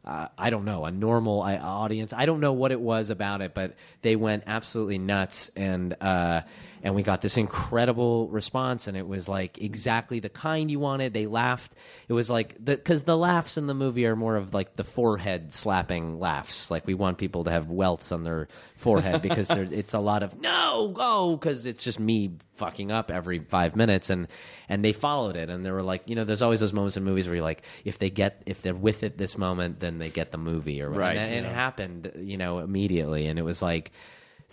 uh, I don't know a normal uh, audience. I don't know what it was about it, but they went absolutely nuts, and uh, and we got this incredible response, and it was like exactly the kind you wanted. They laughed. It was like because the laughs in the movie are more of like the forehead slapping laughs. Like we want people to have welts on their forehead because it's a lot of no go because it's just me fucking up every five minutes, and and they followed it, and they were like, you know, there's always those moments in movies where you're like, if they get if they're with it this moment, then they get the movie or Right, and, and it happened, you know, immediately, and it was like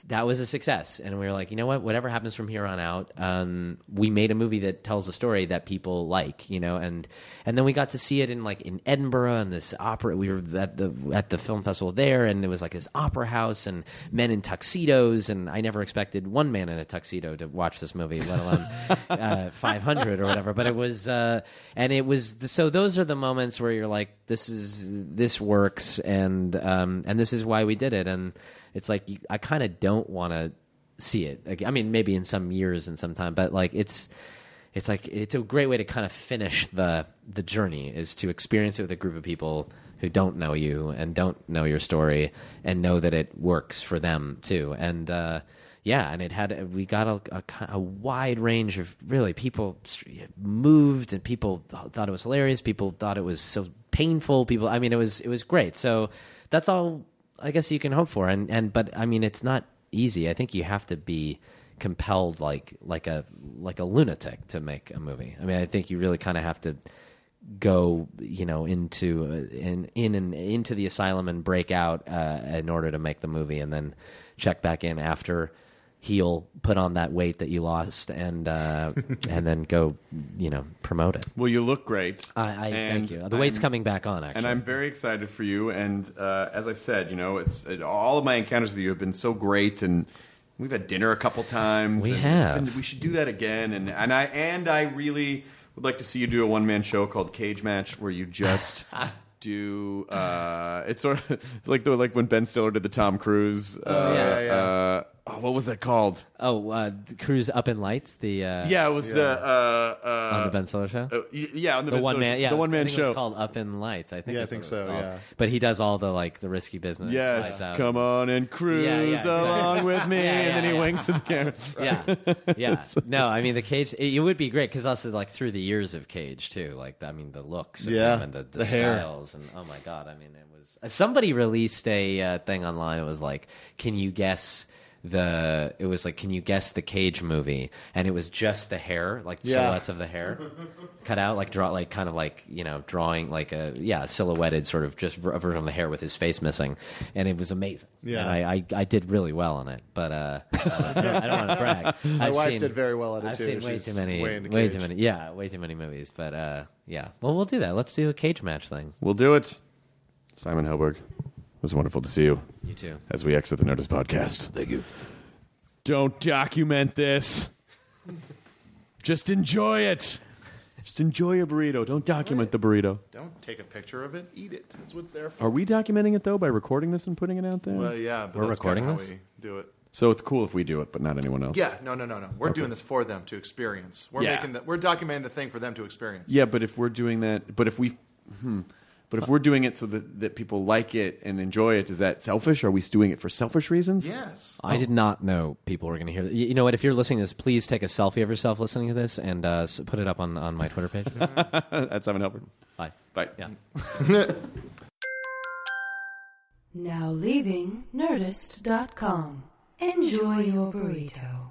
that was a success, and we were like, you know what? Whatever happens from here on out, um, we made a movie that tells a story that people like, you know, and and then we got to see it in like in Edinburgh and this opera. We were at the at the film festival there, and it was like this opera house and men in tuxedos, and I never expected one man in a tuxedo to watch this movie, let alone uh, five hundred or whatever. But it was, uh, and it was. So those are the moments where you're like, this is this works, and um, and this is why we did it, and it's like you, I kind of don't want to see it. Like, I mean, maybe in some years and some time, but like it's it's like it's a great way to kind of finish the the journey is to experience it with a group of people who don't know you and don't know your story and know that it works for them too. And uh, yeah, and it had we got a, a, a wide range of really people moved and people thought it was hilarious. People thought it was so painful. People, I mean, it was it was great. So that's all I guess you can hope for. And and but I mean, it's not easy. I think you have to be compelled like like a like a lunatic to make a movie. I mean, I think you really kind of have to go, you know, into uh, in in and into the asylum and break out uh, in order to make the movie, and then check back in after heal, put on that weight that you lost, and uh, and then go, you know, promote it. Well, you look great. I, I thank you. The weight's I'm- coming back on, actually. And I'm very excited for you. And uh, as I've said, you know, it's it, all of my encounters with you have been so great, and we've had dinner a couple times. We and it's have. been- we should do that again. And and I and I really would like to see you do a one man show called Cage Match, where you just. Do uh, it's sort of it's like the like when Ben Stiller did the Tom Cruise. Uh, yeah, yeah. Uh, oh, what was it called? Oh, uh, Cruise Up in Lights. The uh, Yeah, it was the uh, uh, on the Ben Stiller show. uh, y- yeah, on the, Ben one Stiller man, show- yeah, the one man I think It show. was called Up in Lights. I think. Yeah, I that's think what it was so, called. yeah. But he does all the like the risky business. Yes, Lights Out. come on and cruise Yeah, yeah, exactly. along with me, Yeah, and then yeah, he yeah. winks at the camera. Yeah, yeah. No, I mean the Cage. It, it would be great because also like through the years of Cage too. Like I mean the looks, of Yeah, him and the, the, the hair. styles, and oh my god, I mean it was. uh, Somebody released a uh, thing online. It was like, can you guess? The it was like, can you guess the Cage movie? And it was just the hair, like Yeah. silhouettes of the hair cut out, like draw, like kind of like you know, drawing like a yeah, silhouetted sort of just a version of the hair with his face missing, and it was amazing. Yeah. and I, I, I did really well on it, but uh, I don't want to brag. My I've wife seen- did very well at it, I've too. seen way She's too many, way way too many, yeah, way too many movies. But uh, yeah, well, we'll do that. Let's do a cage match thing. We'll do it. Simon Helberg, it was wonderful to see you. You too. As we exit the Nerdist podcast. Thank you. Don't document this. Just enjoy it. Just enjoy your burrito. Don't document the burrito. Don't take a picture of it. Eat it. That's what's there for. Are we documenting it though by recording this and putting it out there? Well, yeah, but We're that's recording kinda this? How we do it. So it's cool if we do it, but not anyone else. Yeah, no, no, no, no. We're Okay. doing this for them to experience. We're Yeah. making the, we're documenting the thing for them to experience. Yeah, but if we're doing that, but if we, hmm, but if we're doing it so that, that people like it and enjoy it, is that selfish? Are we doing it for selfish reasons? Yes. I did not know people were going to hear. This. You you know what? If you're listening to this, please take a selfie of yourself listening to this and uh, s- put it up on, on my Twitter page. That's Simon Helberg. Bye. Bye. Yeah. Now leaving Nerdist.com. Enjoy your burrito.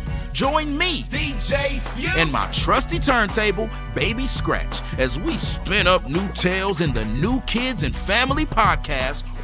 Join me, DJ and my trusty turntable, Baby Scratch, as we spin up new tales in the New Kids and Family podcast,